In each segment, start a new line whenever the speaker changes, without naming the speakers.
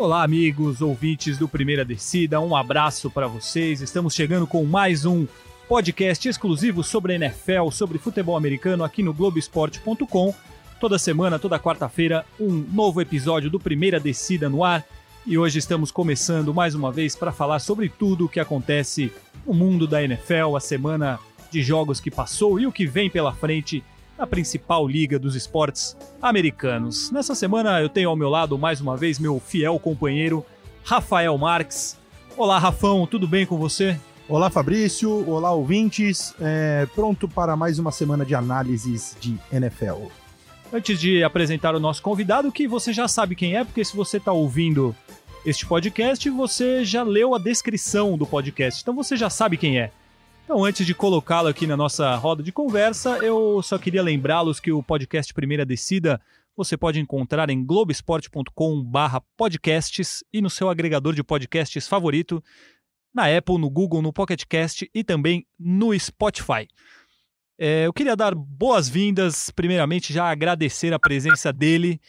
Olá, amigos, ouvintes do Primeira Descida, um abraço para vocês. Estamos chegando com mais um podcast exclusivo sobre NFL, sobre futebol americano aqui no Globoesporte.com. Toda semana, toda quarta-feira, um novo episódio do Primeira Descida no ar. E hoje estamos começando mais uma vez para falar sobre tudo o que acontece no mundo da NFL, a semana de jogos que passou e o que vem pela frente na principal liga dos esportes americanos. Nessa semana eu tenho ao meu lado mais uma vez meu fiel companheiro Rafael Marques. Olá, Rafão, tudo bem com você?
Olá, Fabrício. Olá, ouvintes. É, pronto para mais uma semana de análises de NFL.
Antes de apresentar o nosso convidado, que você já sabe quem é, porque se você está ouvindo este podcast, você já leu a descrição do podcast, então você já sabe quem é. Então, antes de colocá-lo aqui na nossa roda de conversa, eu só queria lembrá-los que o podcast Primeira Descida você pode encontrar em globesport.com/podcasts e no seu agregador de podcasts favorito, na Apple, no Google, no Pocket Cast e também no Spotify. É, eu queria dar boas-vindas, primeiramente já agradecer a presença dele,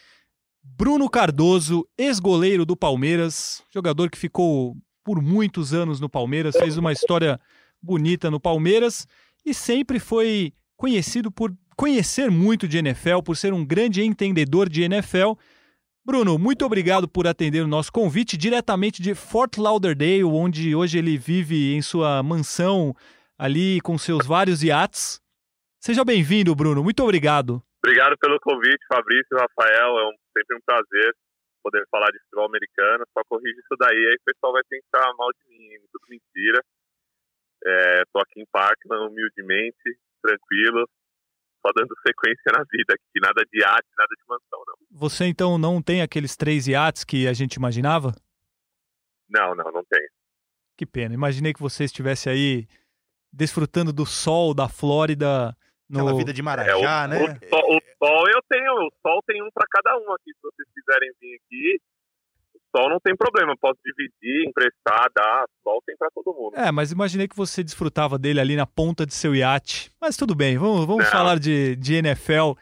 Bruno Cardoso, ex-goleiro do Palmeiras, jogador que ficou por muitos anos no Palmeiras, fez uma história bonita no Palmeiras e sempre foi conhecido por conhecer muito de NFL, por ser um grande entendedor de NFL. Bruno, muito obrigado por atender o nosso convite diretamente de Fort Lauderdale, onde hoje ele vive em sua mansão ali com seus vários iates. Seja bem-vindo, Bruno. Muito obrigado.
Obrigado pelo convite, Fabrício, Rafael. É um, sempre um prazer poder falar de futebol americano. Só corrige isso daí, aí o pessoal vai pensar mal de mim, tudo mentira. Estou é, aqui em Parkland, humildemente, tranquilo, só dando sequência na vida aqui. Nada de iate, nada de mansão, não.
Você então não tem aqueles três iates que a gente imaginava?
Não, não, não tenho.
Que pena. Imaginei que você estivesse aí desfrutando do sol da Flórida. No...
Aquela vida de Marajá,
é, o,
né?
O sol, o sol eu tenho, o sol tem um para cada um aqui. Se vocês quiserem vir aqui, sol não tem problema, posso dividir, emprestar, dar, sol tem para todo mundo.
É, mas imaginei que você desfrutava dele ali na ponta de seu iate. Mas tudo bem, vamos, vamos falar de, de NFL,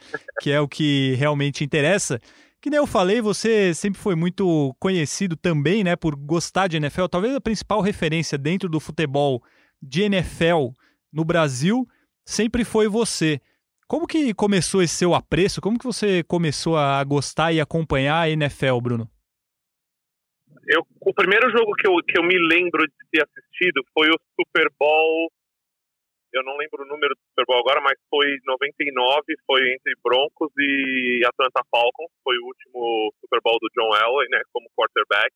que é o que realmente interessa. Que nem eu falei, você sempre foi muito conhecido também, né, por gostar de NFL. Talvez a principal referência dentro do futebol de NFL no Brasil sempre foi você. Como que começou esse seu apreço? Como que você começou a gostar e acompanhar a NFL, Bruno?
Eu, o primeiro jogo que eu, que eu me lembro de ter assistido foi o Super Bowl. Eu não lembro o número do Super Bowl agora, mas foi 99, foi entre Broncos e Atlanta Falcons. Foi o último Super Bowl do John Elway, né, como quarterback.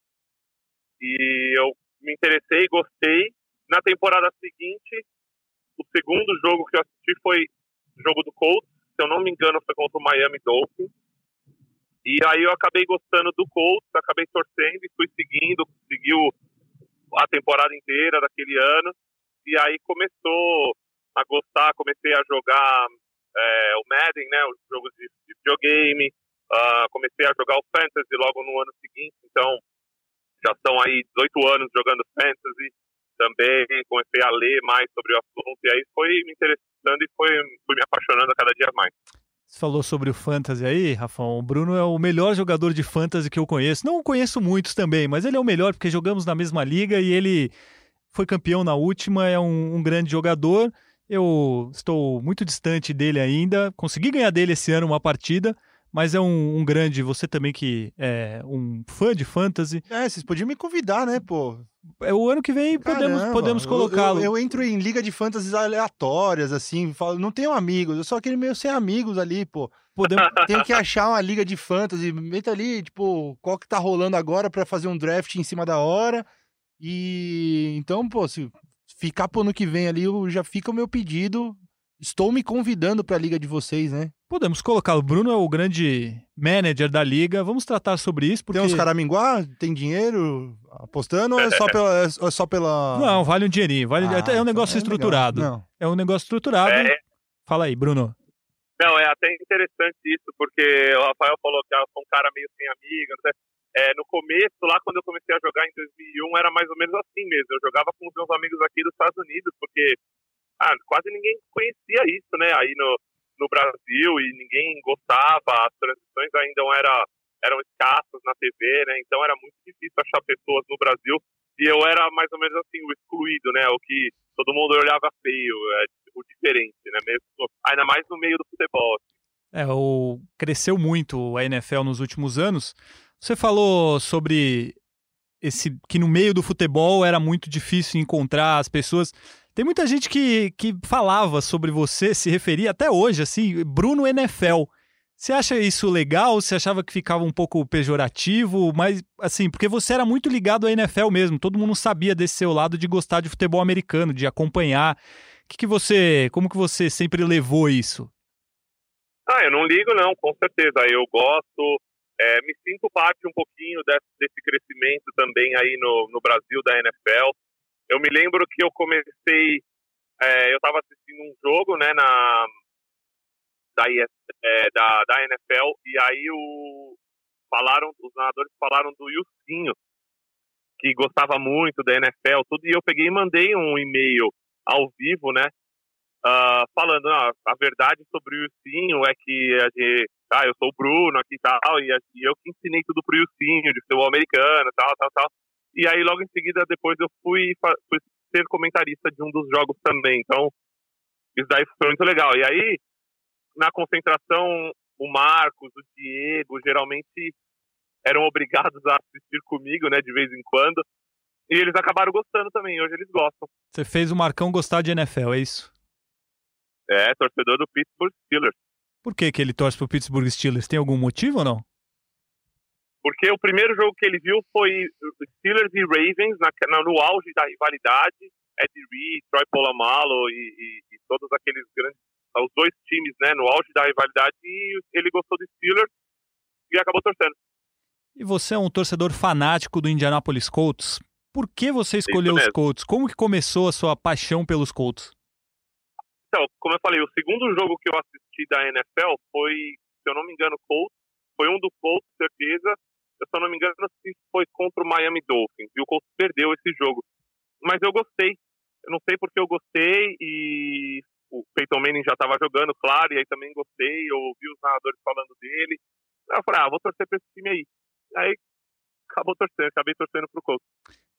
E eu me interessei, gostei. Na temporada seguinte, o segundo jogo que eu assisti foi o jogo do Colts. Se eu não me engano, foi contra o Miami Dolphins e aí eu acabei gostando do Colts, acabei torcendo e fui seguindo, seguiu a temporada inteira daquele ano. E aí começou a gostar, comecei a jogar é, o Madden, né, os jogos de, de videogame, uh, comecei a jogar o Fantasy logo no ano seguinte, então já estão aí 18 anos jogando Fantasy também, comecei a ler mais sobre o assunto e aí foi me interessando e foi, fui me apaixonando cada dia mais.
Você falou sobre o fantasy aí, Rafão. O Bruno é o melhor jogador de fantasy que eu conheço. Não conheço muitos também, mas ele é o melhor porque jogamos na mesma liga e ele foi campeão na última, é um, um grande jogador. Eu estou muito distante dele ainda. Consegui ganhar dele esse ano uma partida, mas é um, um, grande, você também que é um fã de fantasy.
É, vocês podiam me convidar, né, pô?
É o ano que vem podemos, podemos colocá-lo.
Eu, eu, eu, entro em liga de fantasies aleatórias, assim, falo, não tenho amigos, eu só queria meio sem amigos ali, pô. Podemos, tenho que achar uma liga de fantasy, meta ali, tipo, qual que tá rolando agora para fazer um draft em cima da hora. E então, pô, se ficar pro ano que vem ali, já fica o meu pedido. Estou me convidando para a liga de vocês, né?
Podemos colocar. O Bruno é o grande manager da liga. Vamos tratar sobre isso. Porque...
Tem uns caraminguá? Tem dinheiro apostando ou é só pela. É só pela...
Não, vale um dinheirinho. Vale... Ah, é um negócio é estruturado. É um negócio estruturado. É... Fala aí, Bruno.
Não, é até interessante isso, porque o Rafael falou que eu sou um cara meio sem amigo. É, no começo, lá quando eu comecei a jogar em 2001, era mais ou menos assim mesmo. Eu jogava com os meus amigos aqui dos Estados Unidos, porque ah, quase ninguém conhecia isso, né? Aí no, no Brasil e ninguém gostava, as transições ainda era, eram escassas na TV, né? Então era muito difícil achar pessoas no Brasil e eu era mais ou menos assim, o excluído, né? O que todo mundo olhava feio, é, o diferente, né? Mesmo, ainda mais no meio do futebol. Assim.
É, o, cresceu muito a NFL nos últimos anos. Você falou sobre esse que no meio do futebol era muito difícil encontrar as pessoas. Tem muita gente que, que falava sobre você, se referia até hoje, assim, Bruno NFL. Você acha isso legal? Você achava que ficava um pouco pejorativo? Mas, assim, porque você era muito ligado à NFL mesmo. Todo mundo sabia desse seu lado de gostar de futebol americano, de acompanhar. Que que você, como que você sempre levou isso?
Ah, eu não ligo não, com certeza. Eu gosto, é, me sinto parte um pouquinho desse, desse crescimento também aí no, no Brasil da NFL. Eu me lembro que eu comecei, é, eu estava assistindo um jogo, né, na da, é, da, da NFL, e aí o, falaram, os narradores falaram do Ilcinho, que gostava muito da NFL, tudo, e eu peguei e mandei um e-mail ao vivo, né, uh, falando, ah, a verdade sobre o Ilcinho é que a gente, ah, eu sou o Bruno aqui e tal, e, e eu que ensinei tudo pro Ilcinho, de futebol americano, tal, tal, tal. E aí, logo em seguida, depois eu fui, fui ser comentarista de um dos jogos também, então, isso daí foi muito legal. E aí, na concentração, o Marcos, o Diego, geralmente eram obrigados a assistir comigo, né, de vez em quando. E eles acabaram gostando também, hoje eles gostam.
Você fez o Marcão gostar de NFL, é isso?
É, torcedor do Pittsburgh Steelers.
Por que, que ele torce pro Pittsburgh Steelers? Tem algum motivo ou não?
Porque o primeiro jogo que ele viu foi Steelers e Ravens na, no auge da rivalidade. Ed Reed, Troy Polamalu e, e, e todos aqueles grandes os dois times né, no auge da rivalidade e ele gostou do Steelers e acabou torcendo.
E você é um torcedor fanático do Indianapolis Colts. Por que você escolheu os Colts? Como que começou a sua paixão pelos Colts?
Então, como eu falei, o segundo jogo que eu assisti da NFL foi, se eu não me engano, Colts. Foi um do Colts, certeza. Eu só não me engano se foi contra o Miami Dolphins. E o Colts perdeu esse jogo. Mas eu gostei. Eu não sei porque eu gostei e o Peyton Manning já estava jogando, claro, e aí também gostei, eu ouvi os narradores falando dele. Eu falei, ah, vou torcer para esse time aí. Aí acabou torcendo, acabei torcendo pro Colts.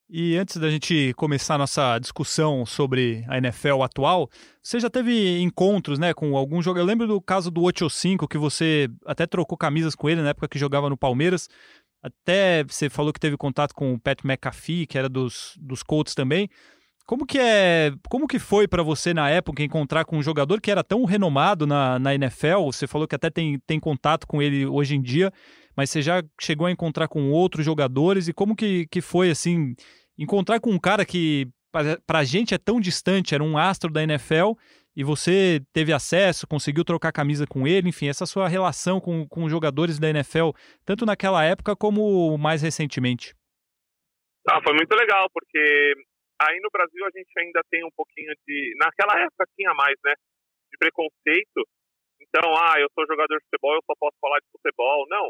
E antes da gente começar nossa discussão sobre a NFL atual, você já teve encontros né, com algum jogador? Eu lembro do caso do 8-5, que você até trocou camisas com ele na época que jogava no Palmeiras. Até você falou que teve contato com o Pat McAfee, que era dos, dos Colts também. Como que é, como que foi para você na época encontrar com um jogador que era tão renomado na, na NFL? Você falou que até tem, tem contato com ele hoje em dia, mas você já chegou a encontrar com outros jogadores e como que, que foi assim encontrar com um cara que para a gente é tão distante, era um astro da NFL e você teve acesso, conseguiu trocar camisa com ele, enfim, essa sua relação com, com jogadores da NFL, tanto naquela época como mais recentemente.
Ah, foi muito legal, porque Aí no Brasil a gente ainda tem um pouquinho de. Naquela época tinha mais, né? De preconceito. Então, ah, eu sou jogador de futebol, eu só posso falar de futebol. Não.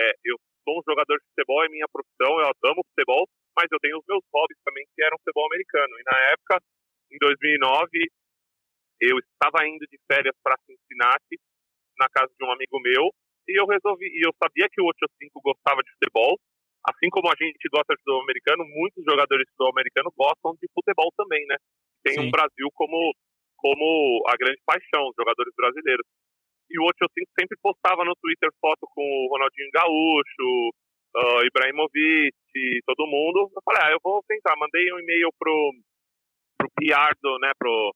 É, eu sou um jogador de futebol, é minha profissão, eu amo futebol, mas eu tenho os meus hobbies também que eram futebol americano. E na época, em 2009, eu estava indo de férias para Cincinnati, na casa de um amigo meu, e eu resolvi, e eu sabia que o 85 gostava de futebol, assim como a gente gosta de futebol americano, muitos jogadores de futebol americano gostam de futebol também, né? Tem Sim. um Brasil como, como a grande paixão, os jogadores brasileiros. E o 85 sempre postava no Twitter foto com o Ronaldinho Gaúcho, uh, Ibrahimovic, todo mundo. Eu falei, ah, eu vou tentar. Mandei um e-mail pro, pro PR, do, né, pro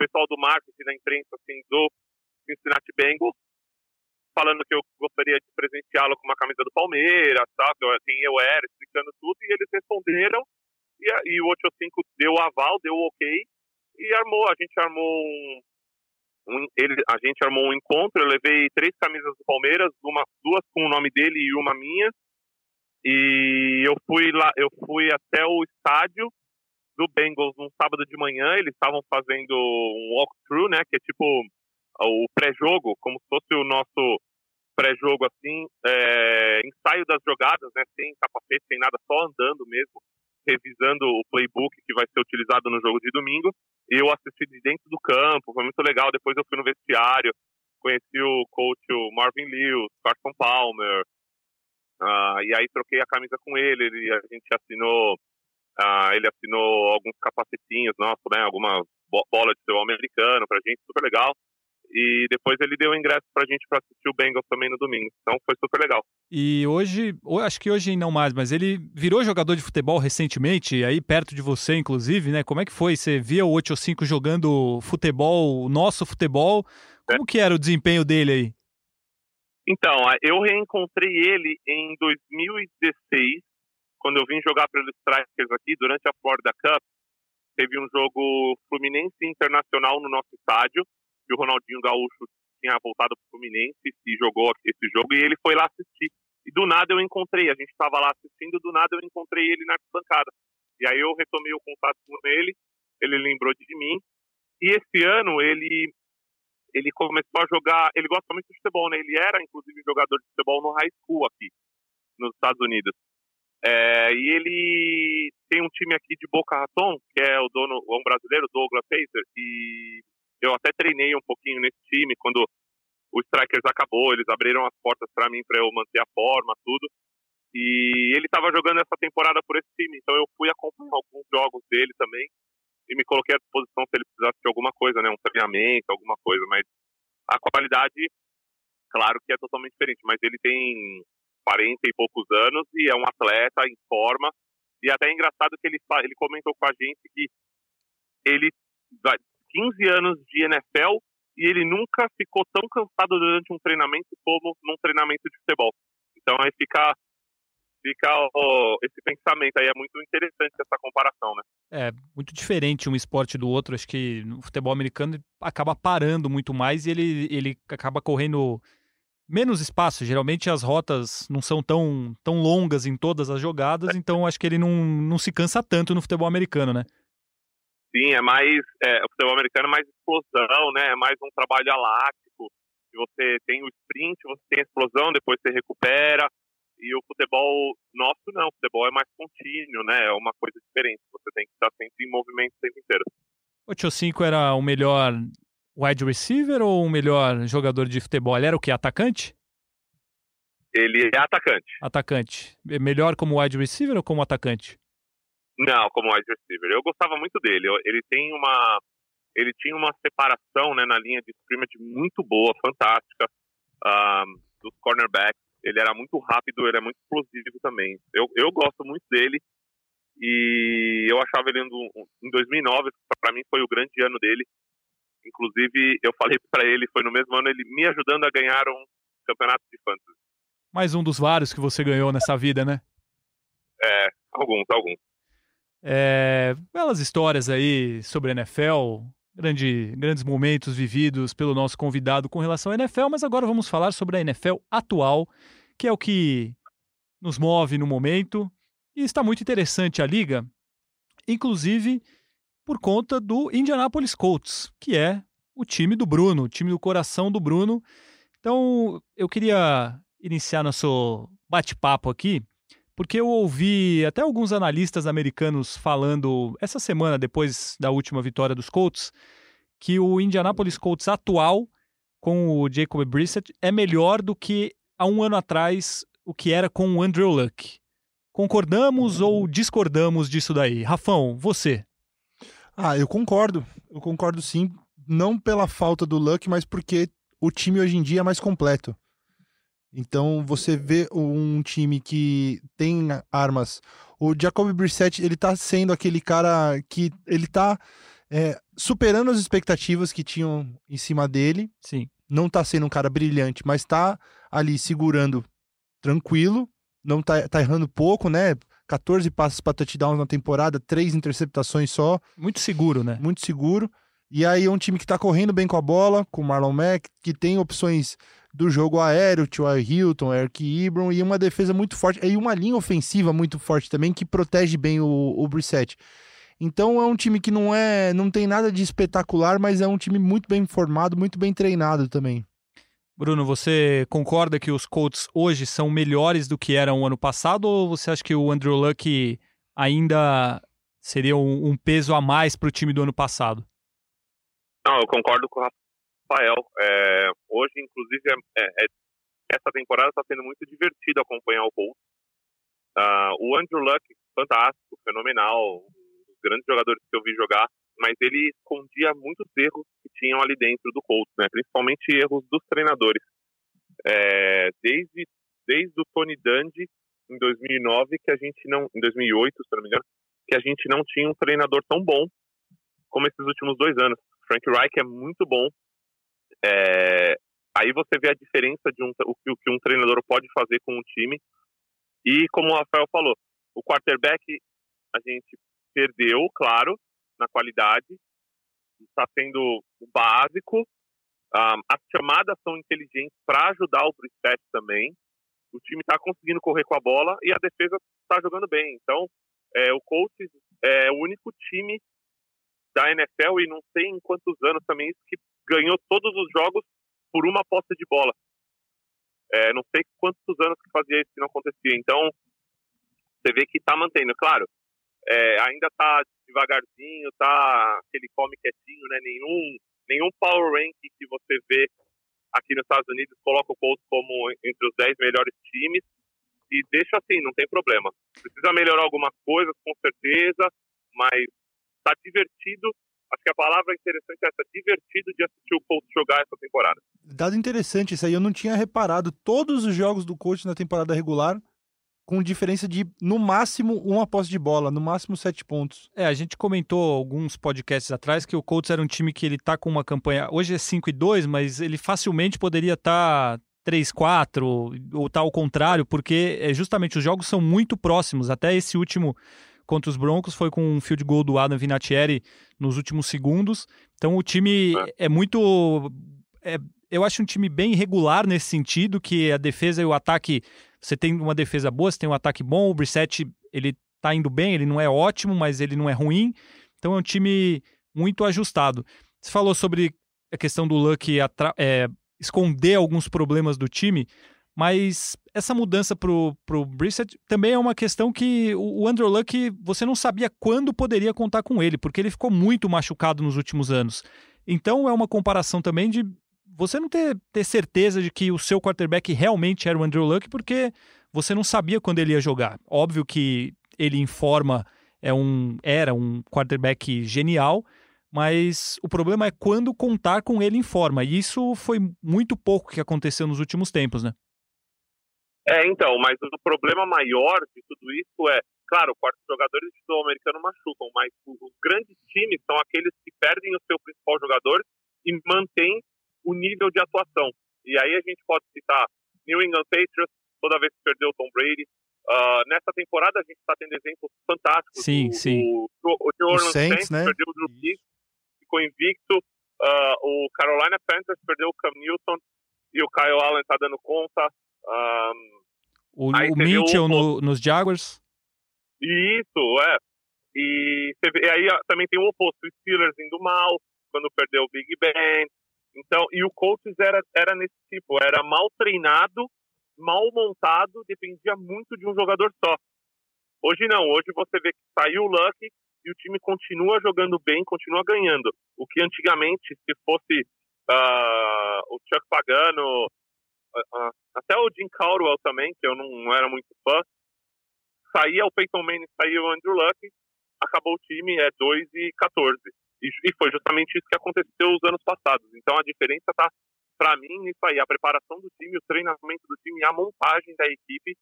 pessoal do marketing da imprensa, assim, do Cincinnati Bengals, falando que eu gostaria de presenciá-lo com uma camisa do Palmeiras, tá? quem eu era, explicando tudo, e eles responderam, e, e o 85 deu aval, deu ok, e armou, a gente armou um, um, ele, a gente armou um encontro, eu levei três camisas do Palmeiras, uma, duas com o nome dele e uma minha, e eu fui lá, eu fui até o estádio do Bengals num sábado de manhã, eles estavam fazendo um walkthrough, né, que é tipo o pré-jogo, como se fosse o nosso pré-jogo assim, é, ensaio das jogadas, né, sem capacete, sem nada, só andando mesmo, revisando o playbook que vai ser utilizado no jogo de domingo. E eu assisti de dentro do campo, foi muito legal. Depois eu fui no vestiário, conheci o coach o Marvin Lewis, Carson Palmer, Uh, e aí troquei a camisa com ele, ele a gente assinou, uh, ele assinou alguns capacetinhos nossos, né, algumas bolas de futebol americano pra gente, super legal. E depois ele deu o ingresso pra gente pra assistir o Bengals também no domingo. Então foi super legal.
E hoje, acho que hoje não mais, mas ele virou jogador de futebol recentemente, aí perto de você, inclusive, né? Como é que foi? Você via o 85 jogando futebol, o nosso futebol. Como é. que era o desempenho dele aí?
Então, eu reencontrei ele em 2016, quando eu vim jogar pelos Strikers aqui, durante a Florida Cup. Teve um jogo Fluminense Internacional no nosso estádio que o Ronaldinho Gaúcho tinha voltado para o Fluminense e jogou esse jogo e ele foi lá assistir. E do nada eu encontrei, a gente estava lá assistindo, do nada eu encontrei ele na bancada. E aí eu retomei o contato com ele, ele lembrou de mim. E esse ano ele ele começou a jogar, ele gosta muito de futebol, né? Ele era inclusive jogador de futebol no high school aqui nos Estados Unidos. É, e ele tem um time aqui de Boca Raton, que é o dono, um brasileiro, Douglas Pacer, e eu até treinei um pouquinho nesse time quando o Strikers acabou, eles abriram as portas para mim para eu manter a forma, tudo. E ele estava jogando essa temporada por esse time, então eu fui acompanhar alguns jogos dele também e me coloquei à disposição se ele precisasse de alguma coisa, né, um treinamento, alguma coisa, mas a qualidade, claro que é totalmente diferente, mas ele tem 40 e poucos anos e é um atleta em forma e até é engraçado que ele ele comentou com a gente que ele 15 anos de NFL e ele nunca ficou tão cansado durante um treinamento como num treinamento de futebol. Então aí fica fica ó, esse pensamento aí é muito interessante essa comparação, né?
É muito diferente um esporte do outro. Acho que no futebol americano acaba parando muito mais e ele ele acaba correndo menos espaço. Geralmente as rotas não são tão, tão longas em todas as jogadas, então acho que ele não, não se cansa tanto no futebol americano, né?
Sim, é mais. É, o futebol americano é mais explosão, né? É mais um trabalho elástico. Você tem o sprint, você tem a explosão, depois você recupera. E o futebol nosso não, o futebol é mais contínuo, né? É uma coisa diferente. Você tem que estar sempre em movimento o tempo inteiro.
O Tio 5 era o melhor wide receiver ou o melhor jogador de futebol? Ele era o que? Atacante?
Ele é atacante.
Atacante. Melhor como wide receiver ou como atacante?
Não, como wide receiver. Eu gostava muito dele. Ele tem uma, ele tinha uma separação, né, na linha de scrimmage muito boa, fantástica, um, dos cornerbacks. Ele era muito rápido, ele é muito explosivo também. Eu, eu gosto muito dele e eu achava ele em 2009, para mim foi o grande ano dele. Inclusive, eu falei para ele, foi no mesmo ano ele me ajudando a ganhar um campeonato de fantasy.
Mais um dos vários que você ganhou nessa vida, né?
É, alguns, alguns.
É, belas histórias aí sobre a NFL, grande, grandes momentos vividos pelo nosso convidado com relação à NFL, mas agora vamos falar sobre a NFL atual, que é o que nos move no momento. E está muito interessante a liga, inclusive por conta do Indianapolis Colts, que é o time do Bruno, o time do coração do Bruno. Então, eu queria iniciar nosso bate-papo aqui porque eu ouvi até alguns analistas americanos falando essa semana, depois da última vitória dos Colts, que o Indianapolis Colts atual, com o Jacob Brissett, é melhor do que há um ano atrás o que era com o Andrew Luck. Concordamos ou discordamos disso daí? Rafão, você.
Ah, eu concordo. Eu concordo sim. Não pela falta do Luck, mas porque o time hoje em dia é mais completo. Então você vê um time que tem armas. O Jacob Brissett, ele tá sendo aquele cara que ele tá é, superando as expectativas que tinham em cima dele.
Sim.
Não tá sendo um cara brilhante, mas tá ali segurando tranquilo. Não tá, tá errando pouco, né? 14 passes para touchdowns na temporada, três interceptações só.
Muito seguro, né?
Muito seguro. E aí é um time que tá correndo bem com a bola, com o Marlon Mack, que tem opções do jogo aéreo, T.Y. Hilton, Eric Ebron, e uma defesa muito forte, e uma linha ofensiva muito forte também, que protege bem o, o Brissett. Então é um time que não é, não tem nada de espetacular, mas é um time muito bem formado, muito bem treinado também.
Bruno, você concorda que os Colts hoje são melhores do que eram ano passado ou você acha que o Andrew Luck ainda seria um, um peso a mais para o time do ano passado?
Não, eu concordo com o Rafael. É, hoje, inclusive, é, é, essa temporada está sendo muito divertido acompanhar o Colts. Uh, o Andrew Luck, fantástico, fenomenal, um dos grandes jogadores que eu vi jogar, mas ele escondia muitos erros que tinham ali dentro do Colts, né? principalmente erros dos treinadores. É, desde, desde o Tony Dungy, em 2009, que a gente não, em 2008, se não me engano, que a gente não tinha um treinador tão bom como esses últimos dois anos. Frank Reich é muito bom. É, aí você vê a diferença de um, o, que, o que um treinador pode fazer com um time. E como o Rafael falou, o quarterback a gente perdeu, claro, na qualidade. Está sendo o básico. Um, as chamadas são inteligentes para ajudar o Brissett também. O time está conseguindo correr com a bola e a defesa está jogando bem. Então, é, o Colts é o único time da NFL e não sei em quantos anos também isso que ganhou todos os jogos por uma posse de bola. É, não sei quantos anos que fazia isso que não acontecia. Então, você vê que está mantendo. Claro, é, ainda está devagarzinho, tá aquele come quietinho, né? Nenhum, nenhum power ranking que você vê aqui nos Estados Unidos coloca o Colts como entre os 10 melhores times e deixa assim, não tem problema. Precisa melhorar algumas coisas, com certeza, mas tá divertido. Acho que a palavra interessante é essa, divertido de assistir o Colts jogar essa temporada.
Dado interessante isso aí, eu não tinha reparado. Todos os jogos do Colts na temporada regular com diferença de, no máximo, uma posse de bola, no máximo sete pontos.
É, a gente comentou alguns podcasts atrás que o Colts era um time que ele tá com uma campanha. Hoje é 5 e 2, mas ele facilmente poderia estar. Tá 3-4 ou tal tá ao contrário, porque é justamente os jogos são muito próximos. Até esse último contra os Broncos foi com um field goal do Adam Vinatieri nos últimos segundos. Então o time é, é muito. É, eu acho um time bem irregular nesse sentido, que a defesa e o ataque você tem uma defesa boa, você tem um ataque bom, o Brissett, ele tá indo bem, ele não é ótimo, mas ele não é ruim. Então é um time muito ajustado. Você falou sobre a questão do Luck é, esconder alguns problemas do time, mas essa mudança pro, pro Brissett também é uma questão que o, o Andrew Luck, você não sabia quando poderia contar com ele, porque ele ficou muito machucado nos últimos anos. Então é uma comparação também de você não ter, ter certeza de que o seu quarterback realmente era o Andrew Luck, porque você não sabia quando ele ia jogar. Óbvio que ele informa é um, era um quarterback genial, mas o problema é quando contar com ele em forma. E isso foi muito pouco que aconteceu nos últimos tempos, né?
É, então, mas o problema maior de tudo isso é, claro, quartos jogadores futebol americano machucam, mas os grandes times são aqueles que perdem o seu principal jogador e mantêm o nível de atuação. E aí a gente pode citar New England Patriots, toda vez que perdeu o Tom Brady. Uh, nessa temporada a gente está tendo exemplos fantásticos.
Sim,
o,
sim.
O, o, o Orlando Saints, Saints né? perdeu o Drew Brees, ficou invicto. Uh, o Carolina Panthers perdeu o Cam Newton e o Kyle Allen está dando conta. Um,
o, o Mitchell no, nos Jaguars.
Isso, é. E, e aí também tem o oposto, o Steelers indo mal, quando perdeu o Big Ben. Então, e o Colts era, era nesse tipo, era mal treinado, mal montado, dependia muito de um jogador só. Hoje não, hoje você vê que saiu o Luck e o time continua jogando bem, continua ganhando. O que antigamente, se fosse uh, o Chuck Pagano, uh, uh, até o Jim Caldwell também, que eu não, não, era muito fã, saía o Peyton Manning, saía o Andrew Luck, acabou o time, é 2 e 14. E, foi justamente isso que aconteceu os anos passados. Então a diferença está, para mim, nisso aí. A preparação do time, o treinamento do time, a montagem da equipe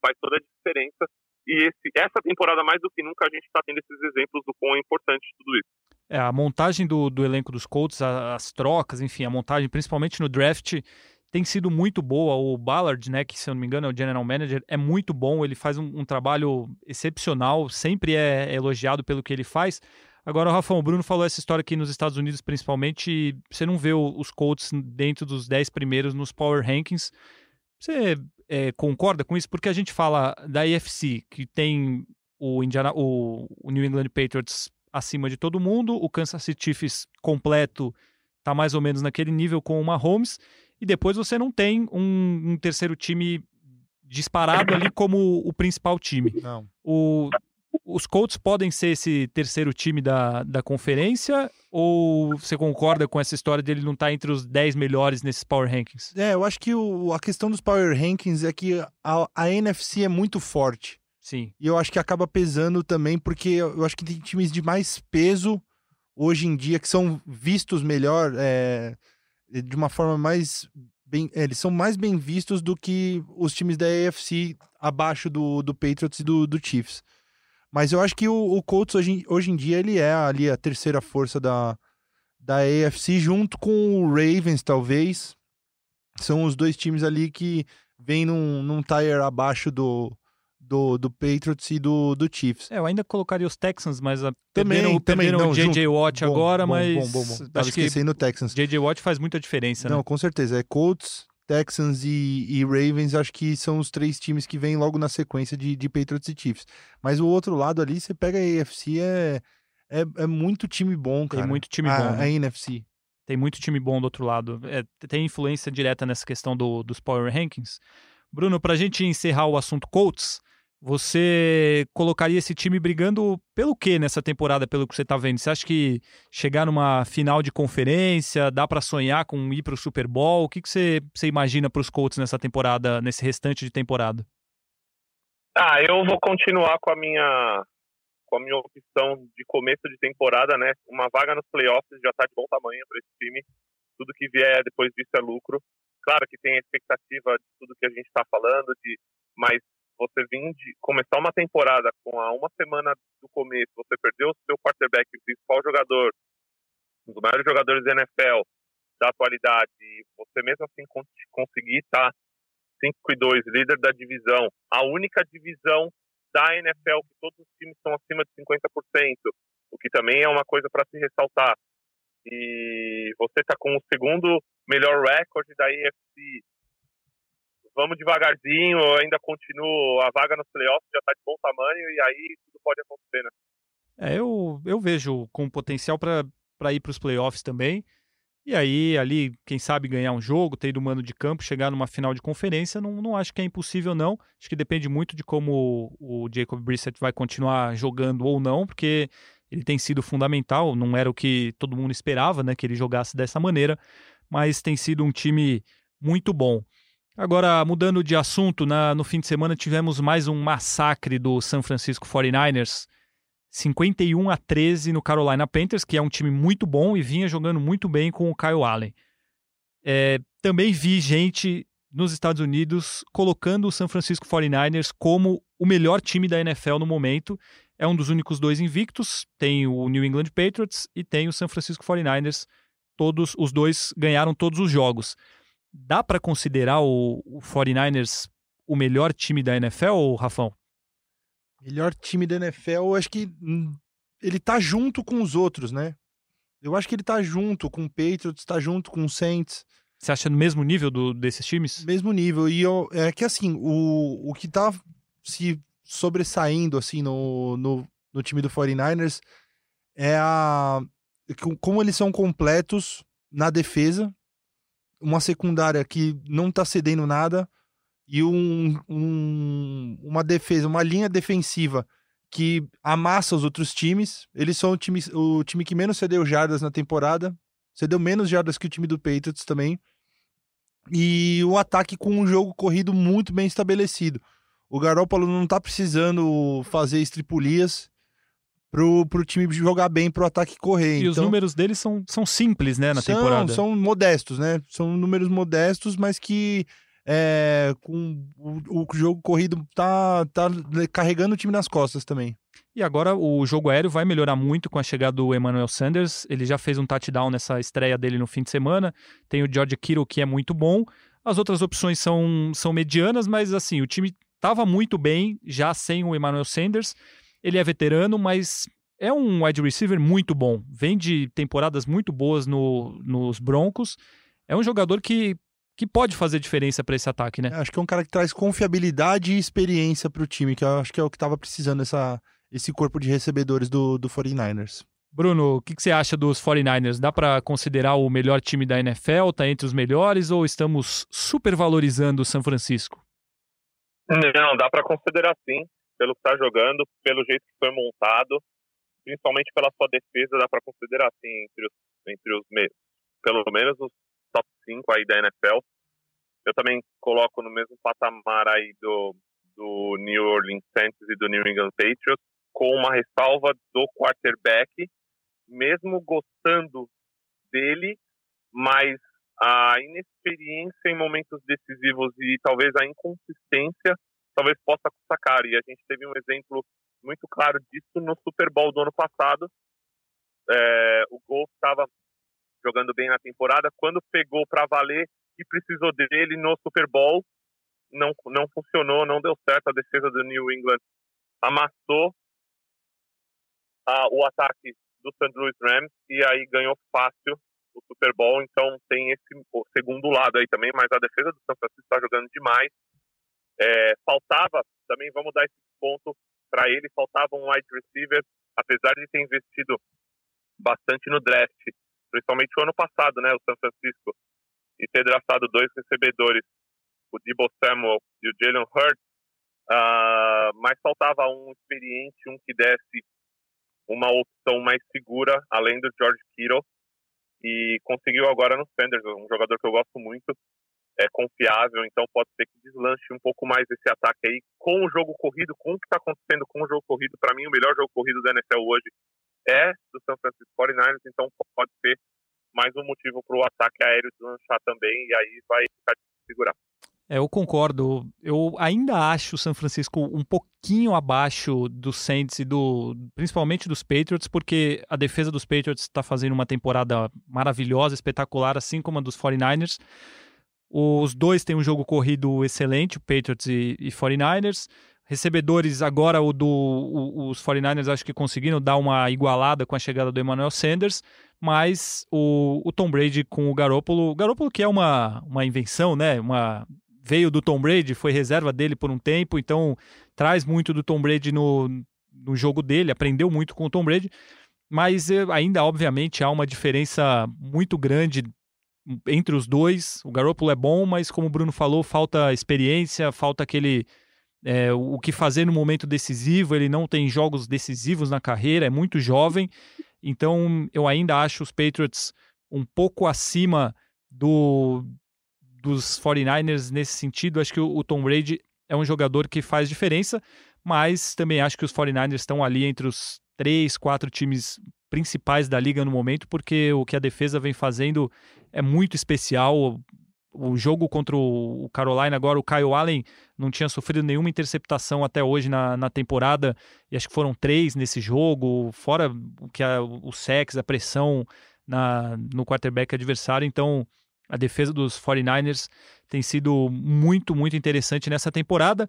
faz toda a diferença. E esse, essa temporada, mais do que nunca, a gente está tendo esses exemplos do quão é importante tudo isso.
É, a montagem do, do elenco dos Colts, as trocas, enfim, a montagem, principalmente no draft, tem sido muito boa. O Ballard, né, que se eu não me engano é o general manager, é muito bom. Ele faz um, um trabalho excepcional, sempre é elogiado pelo que ele faz. Agora, o Rafão, o Bruno falou essa história aqui nos Estados Unidos, principalmente, você não vê os Colts dentro dos 10 primeiros nos Power Rankings. Você é, concorda com isso? Porque a gente fala da AFC, que tem o, Indiana, o, o New England Patriots acima de todo mundo, o Kansas City Chiefs completo está mais ou menos naquele nível com o Mahomes, e depois você não tem um, um terceiro time disparado ali como o principal time.
Não.
O, os Colts podem ser esse terceiro time da, da conferência ou você concorda com essa história dele não estar tá entre os 10 melhores nesses Power Rankings?
É, eu acho que o, a questão dos Power Rankings é que a, a NFC é muito forte.
Sim.
E eu acho que acaba pesando também, porque eu acho que tem times de mais peso hoje em dia que são vistos melhor, é, de uma forma mais. Bem, é, eles são mais bem vistos do que os times da AFC abaixo do, do Patriots e do, do Chiefs. Mas eu acho que o, o Colts hoje, hoje em dia ele é ali a terceira força da, da AFC, junto com o Ravens, talvez. São os dois times ali que vêm num, num tire abaixo do, do, do Patriots e do, do Chiefs.
É, eu ainda colocaria os Texans, mas a,
também,
perderam,
também
perderam
não,
o J.J. Watt
bom,
agora,
bom,
mas
bom, bom, bom.
Acho que
esquecendo o Texans.
J.J. Watt faz muita diferença,
não,
né?
com certeza. É Colts, Texans e, e, Ravens, acho que são os três times que vêm logo na sequência de, de Patriots e Chiefs. Mas o outro lado ali, você pega a AFC, é, é, é muito time bom, cara.
Tem muito time
a,
bom. Né?
A NFC.
Tem muito time bom do outro lado. É, tem influência direta nessa questão do, dos Power Rankings. Bruno, para a gente encerrar o assunto Colts, você colocaria esse time brigando pelo que nessa temporada, pelo que você está vendo? Você acha que chegar numa final de conferência, dá para sonhar com ir para o Super Bowl? O que, que você, você imagina para os Colts nessa temporada, nesse restante de temporada?
Ah, eu vou continuar com a minha com a minha opção de começo de temporada, né? Uma vaga nos playoffs já está de bom tamanho para esse time. Tudo que vier depois disso é lucro. Claro que tem a expectativa de tudo que a gente está falando, de mas você vir de começar uma temporada com a uma semana do começo, você perdeu o seu quarterback, o principal jogador, um dos maiores jogadores da NFL da atualidade, e você mesmo assim conseguir estar 5 e 2, líder da divisão, a única divisão da NFL que todos os times estão acima de 50%, o que também é uma coisa para se ressaltar. E você está com o segundo melhor recorde da AFC vamos devagarzinho, ainda continuo, a vaga nos playoffs já está de bom tamanho e aí tudo pode acontecer, né?
É, eu, eu vejo com potencial para ir para os playoffs também. E aí, ali, quem sabe ganhar um jogo, ter ido mando de campo, chegar numa final de conferência, não, não acho que é impossível, não. Acho que depende muito de como o Jacob Brissett vai continuar jogando ou não, porque ele tem sido fundamental. Não era o que todo mundo esperava, né, que ele jogasse dessa maneira, mas tem sido um time muito bom. Agora, mudando de assunto, na, no fim de semana tivemos mais um massacre do San Francisco 49ers. 51 a 13 no Carolina Panthers, que é um time muito bom e vinha jogando muito bem com o Kyle Allen. É, também vi gente nos Estados Unidos colocando o San Francisco 49ers como o melhor time da NFL no momento. É um dos únicos dois invictos. Tem o New England Patriots e tem o San Francisco 49ers. Todos os dois ganharam todos os jogos. Dá para considerar o, o 49ers o melhor time da NFL, ou Rafão?
Melhor time da NFL, eu acho que hum, ele tá junto com os outros, né? Eu acho que ele tá junto com o Patriots, tá junto com o Saints.
Você acha no mesmo nível do, desses times?
Mesmo nível. E eu, é que assim, o, o que tá se sobressaindo assim no, no, no time do 49ers é a como eles são completos na defesa uma secundária que não tá cedendo nada e um, um, uma defesa, uma linha defensiva que amassa os outros times. Eles são o time, o time que menos cedeu jardas na temporada. Cedeu menos jardas que o time do Patriots também. E o ataque com um jogo corrido muito bem estabelecido. O Garoppolo não tá precisando fazer estripulias pro, pro time jogar bem, pro ataque correr.
E
então,
os números deles são, são simples, né, na
são,
temporada.
São modestos, né? São números modestos, mas que é, com o, o, jogo corrido tá, tá carregando o time nas costas também.
E agora o jogo aéreo vai melhorar muito com a chegada do Emmanuel Sanders. Ele já fez um touchdown nessa estreia dele no fim de semana. Tem o George Kittle, que é muito bom. As outras opções são, são medianas, mas assim, o time estava muito bem já sem o Emmanuel Sanders. Ele é veterano, mas é um wide receiver muito bom. Vem de temporadas muito boas no, nos Broncos. É um jogador que, que pode fazer diferença para esse ataque, né?
Acho que é um cara que traz confiabilidade e experiência para o time, que eu acho que é o que estava precisando essa, esse corpo de recebedores do, do 49ers.
Bruno, o que, que, você acha dos 49ers? Dá para considerar o melhor time da NFL? Está entre os melhores ou estamos supervalorizando o São Francisco?
Não, dá para considerar sim pelo que está jogando, pelo jeito que foi montado, principalmente pela sua defesa, dá para considerar assim entre os, entre os pelo menos os top 5 aí da NFL. Eu também coloco no mesmo patamar aí do, do New Orleans Saints e do New England Patriots, com uma ressalva do quarterback, mesmo gostando dele, mas a inexperiência em momentos decisivos e talvez a inconsistência talvez possa custar E a gente teve um exemplo muito claro disso no Super Bowl do ano passado. É, o Gol estava jogando bem na temporada. Quando pegou para valer e precisou dele no Super Bowl, não, não funcionou, não deu certo. A defesa do New England amassou a, o ataque do St. Louis Rams e aí ganhou fácil o Super Bowl. Então tem esse segundo lado aí também, mas a defesa do São Francisco está jogando demais. É, faltava, também vamos dar esse ponto para ele, faltava um wide receiver, apesar de ter investido bastante no draft, principalmente o ano passado, né, o São Francisco, e ter draftado dois recebedores, o Debo Samuel e o Jalen Hurts, uh, mas faltava um experiente, um que desse uma opção mais segura, além do George Kittle, e conseguiu agora no Sanders, um jogador que eu gosto muito, é confiável, então pode ser que deslanche um pouco mais esse ataque aí com o jogo corrido, com o que está acontecendo com o jogo corrido. Para mim, o melhor jogo corrido da NFL hoje é do San Francisco 49ers, então pode ser mais um motivo para o ataque aéreo deslanchar também, e aí vai ficar de segurar.
É, eu concordo. Eu ainda acho o São Francisco um pouquinho abaixo do Saints e do, principalmente dos Patriots, porque a defesa dos Patriots está fazendo uma temporada maravilhosa, espetacular, assim como a dos 49ers. Os dois têm um jogo corrido excelente, o Patriots e, e 49ers. Recebedores, agora o do, o, os 49ers acho que conseguiram dar uma igualada com a chegada do Emmanuel Sanders, mas o, o Tom Brady com o Garoppolo, o Garoppolo que é uma, uma invenção, né? Uma, veio do Tom Brady, foi reserva dele por um tempo, então traz muito do Tom Brady no, no jogo dele, aprendeu muito com o Tom Brady, mas eh, ainda, obviamente, há uma diferença muito grande entre os dois. O Garoppolo é bom, mas como o Bruno falou, falta experiência, falta aquele é, o que fazer no momento decisivo. Ele não tem jogos decisivos na carreira, é muito jovem. Então eu ainda acho os Patriots um pouco acima do dos 49ers nesse sentido. Acho que o, Tom Brady é um jogador que faz diferença, mas também acho que os 49ers estão ali entre os três, quatro times principais da liga no momento, porque o que a defesa vem fazendo é muito especial. O jogo contra o Carolina, agora o Kyle Allen não tinha sofrido nenhuma interceptação até hoje na, na temporada, e acho que foram três nesse jogo, fora o que a, o sex, a pressão na, no quarterback adversário. Então, a defesa dos 49ers tem sido muito, muito interessante nessa temporada,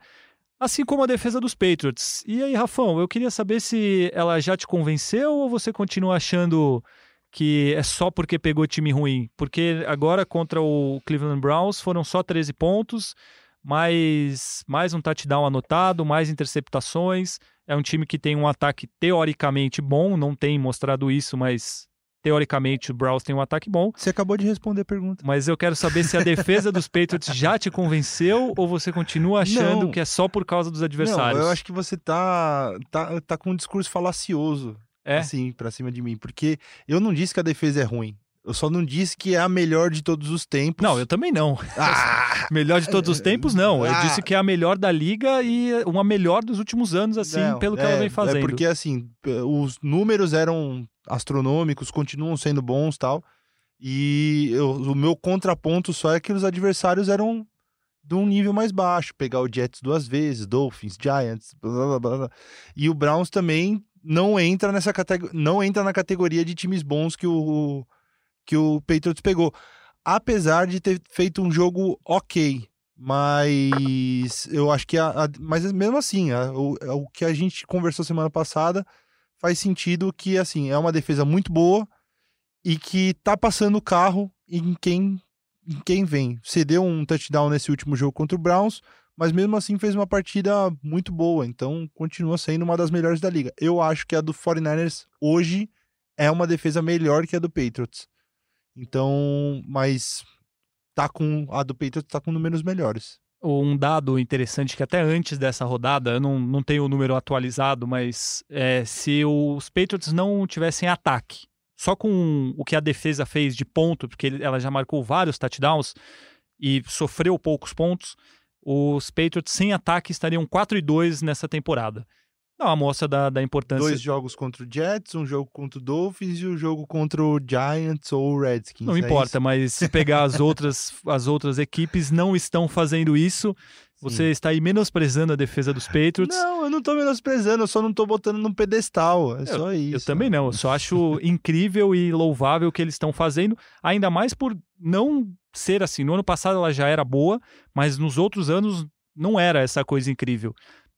assim como a defesa dos Patriots. E aí, Rafão, eu queria saber se ela já te convenceu ou você continua achando que é só porque pegou time ruim. Porque agora contra o Cleveland Browns foram só 13 pontos, mais, mais um touchdown anotado, mais interceptações. É um time que tem um ataque teoricamente bom, não tem mostrado isso, mas teoricamente o Browns tem um ataque bom.
Você acabou de responder a pergunta.
Mas eu quero saber se a defesa dos Patriots já te convenceu ou você continua achando não, que é só por causa dos adversários?
Não, eu acho que você tá, tá, tá com um discurso falacioso é? assim, pra cima de mim. Porque eu não disse que a defesa é ruim. Eu só não disse que é a melhor de todos os tempos.
Não, eu também não. Ah, melhor de todos os tempos, não. Eu ah, disse que é a melhor da liga e uma melhor dos últimos anos, assim, não, pelo que
é,
ela vem fazendo. É
porque, assim, os números eram astronômicos, continuam sendo bons tal. E eu, o meu contraponto só é que os adversários eram de um nível mais baixo. Pegar o Jets duas vezes, Dolphins, Giants, blá blá blá. E o Browns também não entra nessa categoria, não entra na categoria de times bons que o que o Patriots pegou. Apesar de ter feito um jogo ok, mas eu acho que a, a mas mesmo assim, a, o, o que a gente conversou semana passada faz sentido que assim, é uma defesa muito boa e que tá passando o carro em quem em quem vem. Cedeu um touchdown nesse último jogo contra o Browns, mas mesmo assim fez uma partida muito boa, então continua sendo uma das melhores da liga. Eu acho que a do 49ers hoje é uma defesa melhor que a do Patriots. Então, mas tá com a do Patriots tá com números melhores.
um dado interessante que até antes dessa rodada, eu não, não tenho o número atualizado, mas é, se os Patriots não tivessem ataque, só com o que a defesa fez de ponto, porque ela já marcou vários touchdowns e sofreu poucos pontos, os Patriots sem ataque estariam 4 e 2 nessa temporada. Uma amostra da, da importância.
Dois jogos contra o Jets, um jogo contra o Dolphins e o um jogo contra o Giants ou o Redskins.
Não
é
importa,
isso?
mas se pegar as outras, as outras equipes não estão fazendo isso. Você Sim. está aí menosprezando a defesa dos Patriots.
Não, eu não estou menosprezando, eu só não estou botando num pedestal. É
eu,
só isso.
Eu também não, eu só acho incrível e louvável o que eles estão fazendo, ainda mais por não ser assim. No ano passado ela já era boa, mas nos outros anos não era essa coisa incrível.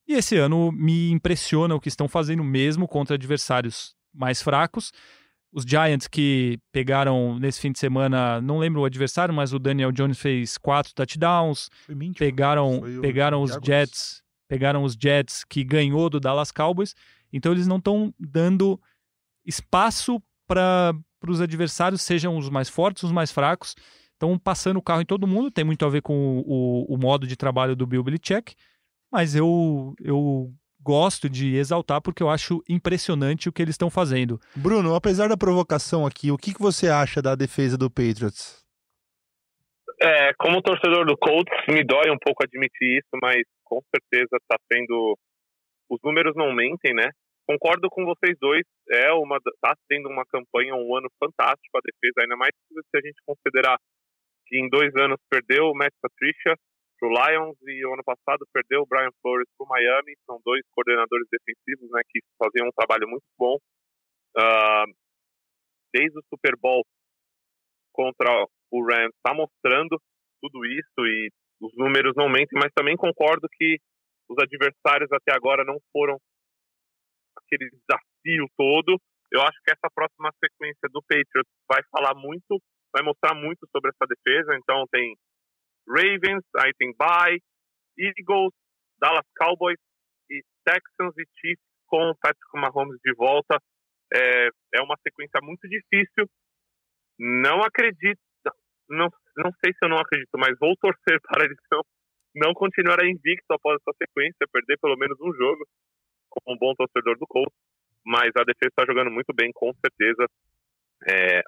E esse ano me impressiona o que estão fazendo mesmo contra adversários mais fracos. Os Giants que pegaram nesse fim de semana, não lembro o adversário, mas o Daniel Jones fez quatro touchdowns. Pegaram, pegaram os Jets, pegaram os Jets que ganhou do Dallas Cowboys. Então eles não estão dando espaço para os adversários, sejam os mais fortes, os mais fracos. Estão passando o carro em todo mundo. Tem muito a ver com o, o, o modo de trabalho do Bill Belichick mas eu, eu gosto de exaltar porque eu acho impressionante o que eles estão fazendo.
Bruno, apesar da provocação aqui, o que, que você acha da defesa do Patriots?
É, como torcedor do Colts, me dói um pouco admitir isso, mas com certeza está sendo. Os números não mentem, né? Concordo com vocês dois, é uma tá sendo uma campanha, um ano fantástico a defesa, ainda mais se a gente considerar que em dois anos perdeu o Matt Patricia, para o Lions e o ano passado perdeu o Brian Flores para o Miami. São dois coordenadores defensivos né, que faziam um trabalho muito bom. Uh, desde o Super Bowl contra o Rams está mostrando tudo isso e os números não mentem, mas também concordo que os adversários até agora não foram aquele desafio todo. Eu acho que essa próxima sequência do Patriots vai falar muito, vai mostrar muito sobre essa defesa. Então tem Ravens, aí tem Bye, Eagles, Dallas Cowboys e Texans e Chiefs com o Patrick Mahomes de volta. É, é uma sequência muito difícil. Não acredito, não, não sei se eu não acredito, mas vou torcer para eles não, não continuar invicto após essa sequência, perder pelo menos um jogo, como um bom torcedor do Colts. Mas a defesa está jogando muito bem, com certeza. É,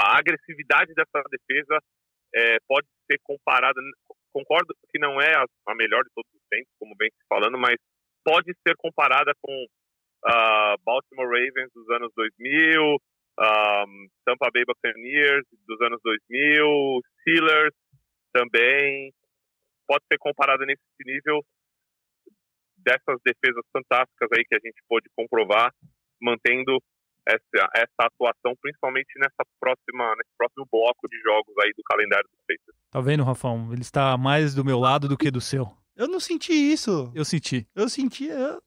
a agressividade dessa defesa é, pode ser comparada, concordo que não é a, a, melhor de todos os tempos, como vem se falando, mas pode ser comparada com uh, Baltimore Ravens dos anos 2000, um, Tampa Bay Buccaneers dos anos 2000, Steelers também, pode ser comparada nesse nível dessas defesas fantásticas aí que a gente pôde comprovar, mantendo essa, essa atuação, principalmente nessa próxima, nesse próximo bloco de jogos aí do calendário dos Pacers.
Tá vendo, Rafão? Ele está mais do meu lado do que do seu.
Eu não senti isso.
Eu senti.
Eu senti. Eu,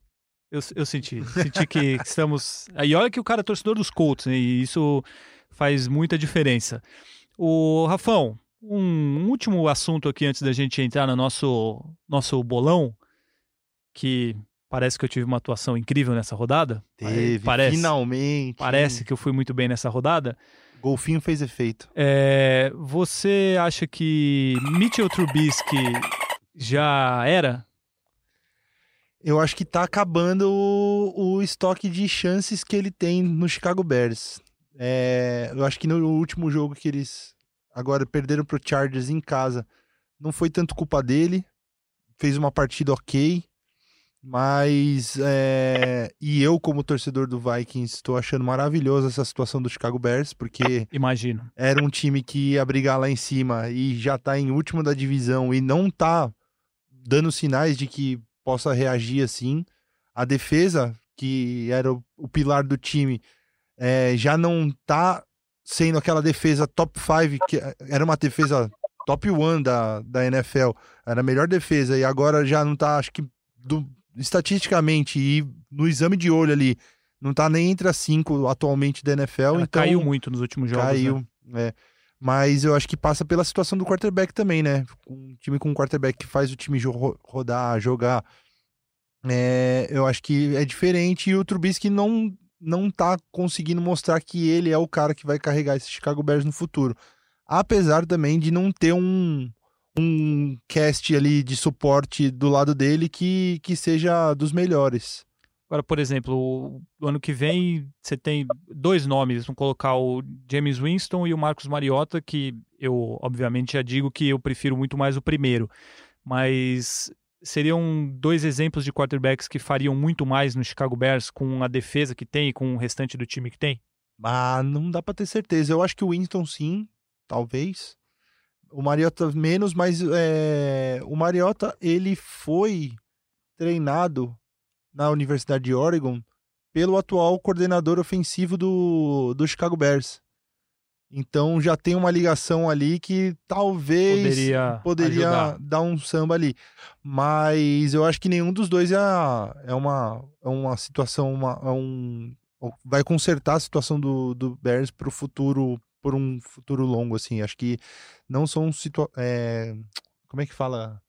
eu, eu senti. Senti que estamos. E olha que o cara é torcedor dos Colts, né? E isso faz muita diferença. O Rafão, um último assunto aqui antes da gente entrar no nosso, nosso bolão, que Parece que eu tive uma atuação incrível nessa rodada.
Teve,
parece,
finalmente.
Parece que eu fui muito bem nessa rodada.
Golfinho fez efeito.
É, você acha que Mitchell Trubisky já era?
Eu acho que tá acabando o, o estoque de chances que ele tem no Chicago Bears. É, eu acho que no último jogo que eles agora perderam pro Chargers em casa, não foi tanto culpa dele. Fez uma partida ok. Mas, é... e eu, como torcedor do Vikings, estou achando maravilhosa essa situação do Chicago Bears, porque.
Imagino.
Era um time que ia brigar lá em cima e já tá em último da divisão e não tá dando sinais de que possa reagir assim. A defesa, que era o, pilar do time, é, já não tá sendo aquela defesa top 5, que era uma defesa top 1 da, da NFL, era a melhor defesa, e agora já não tá, acho que do, estatisticamente e no exame de olho ali, não tá nem entre as cinco atualmente da NFL. Ela então
caiu muito nos últimos jogos.
Caiu, né? é. Mas eu acho que passa pela situação do quarterback também, né? Um time com um quarterback que faz o time rodar, jogar. É, eu acho que é diferente e o Trubisky não, não tá conseguindo mostrar que ele é o cara que vai carregar esse Chicago Bears no futuro. Apesar também de não ter um, um cast ali de suporte do lado dele que, que seja dos melhores.
Agora, por exemplo, o ano que vem você tem dois nomes, vamos colocar o James Winston e o Marcos Mariota, que eu, obviamente, já digo que eu prefiro muito mais o primeiro. Mas seriam dois exemplos de quarterbacks que fariam muito mais no Chicago Bears com a defesa que tem e com o restante do time que tem?
Ah, não dá para ter certeza. Eu acho que o Winston sim, talvez. O Mariota menos, mas é... o Mariota ele foi treinado na Universidade de Oregon pelo atual coordenador ofensivo do, do Chicago Bears. Então já tem uma ligação ali que talvez
poderia,
poderia dar um samba ali. Mas eu acho que nenhum dos dois é, é, uma, é uma situação, uma, é um, vai consertar a situação do, do Bears para o futuro, por um futuro longo, assim. Acho que não são situações. É, como é que fala?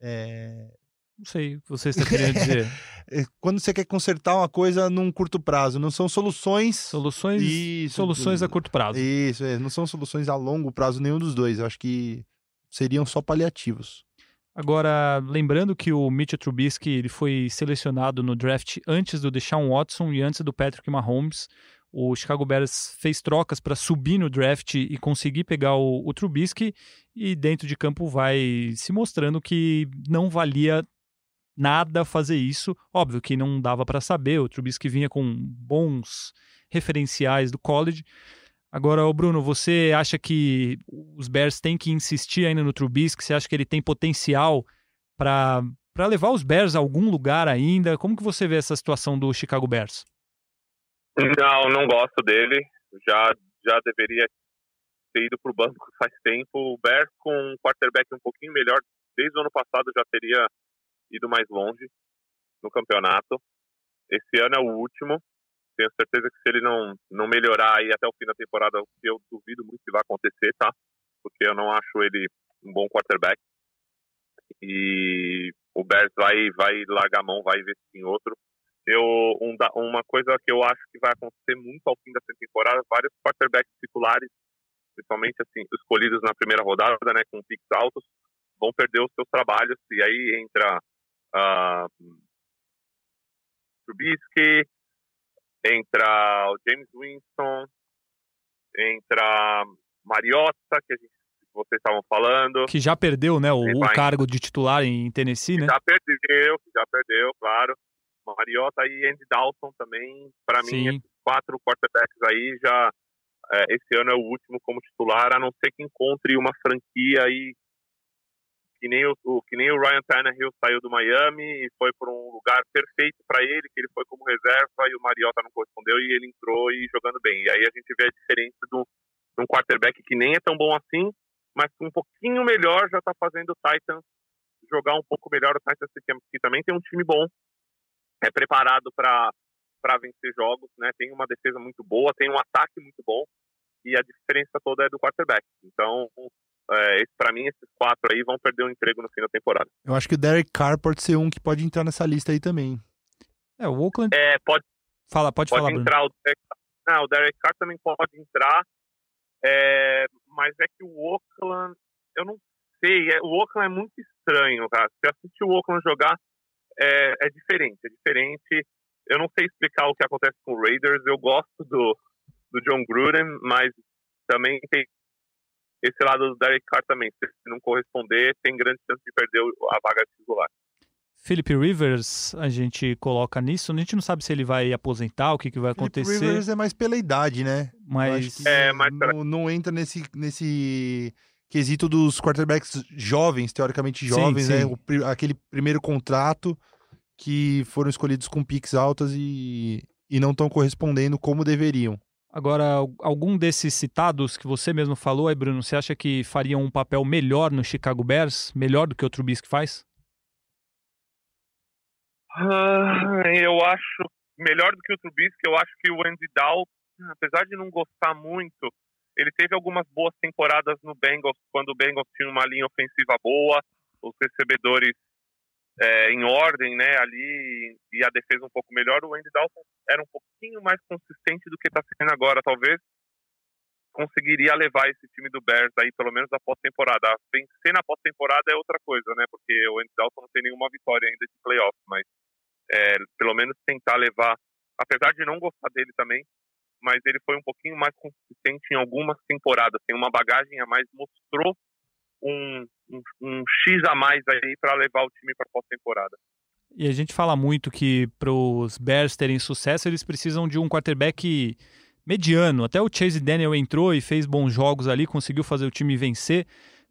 É,
não sei o que você está querendo dizer.
É, quando você quer consertar uma coisa num curto prazo, não são soluções.
Soluções, isso, soluções a curto prazo.
Isso, é, não são soluções a longo prazo nenhum dos dois. Eu acho que seriam só paliativos.
Agora, lembrando que o Mitchell Trubisky ele foi selecionado no draft antes do Deshaun Watson e antes do Patrick Mahomes. O Chicago Bears fez trocas para subir no draft e conseguir pegar o, o Trubisky e dentro de campo vai se mostrando que não valia nada fazer isso. Óbvio que não dava para saber, o Trubisky vinha com bons referenciais do college. Agora, Bruno, você acha que os Bears têm que insistir ainda no Trubisky? Você acha que ele tem potencial para levar os Bears a algum lugar ainda? Como que você vê essa situação do Chicago Bears?
Não, não gosto dele. Já, já deveria ter ido para o banco faz tempo. O Bears com um quarterback um pouquinho melhor, desde o ano passado já teria ido mais longe no campeonato. Esse ano é o último. Tenho certeza que se ele não, não melhorar aí até o fim da temporada, eu duvido muito que vai acontecer, tá? Porque eu não acho ele um bom quarterback. E o Bears vai, vai largar a mão, vai investir em outro. Eu, um, uma coisa que eu acho que vai acontecer muito ao fim dessa temporada, vários quarterbacks titulares, principalmente assim, escolhidos na primeira rodada, né, com picks altos, vão perder os seus trabalhos e aí entra uh, Trubisky, entra o James Winston, entra Mariota, que a gente, vocês estavam falando.
Que já perdeu, né, o, o cargo de titular em Tennessee, né?
Já perdeu, já perdeu, claro. Mariota e Andy Dalton também, para mim, esses quatro quarterbacks aí já é, esse ano é o último como titular, a não ser que encontre uma franquia aí que nem o, o, que nem o Ryan Tannehill saiu do Miami e foi por um lugar perfeito para ele, que ele foi como reserva e o Mariota não correspondeu e ele entrou e jogando bem. E aí a gente vê a diferença do, de um quarterback que nem é tão bom assim, mas um pouquinho melhor já está fazendo o Titans jogar um pouco melhor. O Titans que também tem um time bom, é preparado para para vencer jogos, né? Tem uma defesa muito boa, tem um ataque muito bom e a diferença toda é do quarterback. Então, é, para mim, esses quatro aí vão perder o um emprego no fim da temporada.
Eu acho que o Derek Carr pode ser um que pode entrar nessa lista aí também.
É, o Oakland.
É, pode.
Fala, pode,
pode
falar.
Entrar o Derek... Não, o Derek Carr também pode entrar. É... Mas é que o Oakland, eu não sei. É... O Oakland é muito estranho, cara. Se assistir o Oakland jogar, é... é diferente. É diferente. Eu não sei explicar o que acontece com o Raiders. Eu gosto do, do John Gruden, mas também tem esse lado do Derek Carr também, se não corresponder, tem grande chance de perder a vaga titular.
Philip Rivers, a gente coloca nisso, a gente não sabe se ele vai aposentar, o que, que vai Phillip acontecer.
Rivers é mais pela idade, né?
Mas
é, mais
não, não, entra nesse, nesse quesito dos quarterbacks jovens, teoricamente jovens, sim, sim. né? O, aquele primeiro contrato que foram escolhidos com piques altas e, e não estão correspondendo como deveriam.
Agora, algum desses citados que você mesmo falou aí, Bruno, você acha que fariam um papel melhor no Chicago Bears, melhor do que o Trubisky faz?
Uh, eu acho melhor do que o Trubisky. Eu acho que o Andy Dalton, apesar de não gostar muito, ele teve algumas boas temporadas no Bengals quando o Bengals tinha uma linha ofensiva boa, os recebedores é, em ordem, né, ali, e a defesa um pouco melhor, o Andy Dalton era um pouquinho mais consistente do que está sendo agora, talvez. conseguiria levar esse time do Bears aí, pelo menos na pós-temporada. Vencer na pós-temporada é outra coisa, né? Porque o Andy Dalton não tem nenhuma vitória ainda de playoff, mas é, pelo menos tentar levar, apesar de não gostar dele também, mas ele foi um pouquinho mais consistente em algumas temporadas, tem uma bagagem a mais, mostrou um, um, um X a mais aí para levar o time para pós-temporada.
E a gente fala muito que para os Bears terem sucesso, eles precisam de um quarterback mediano. Até o Chase Daniel entrou e fez bons jogos ali, conseguiu fazer o time vencer,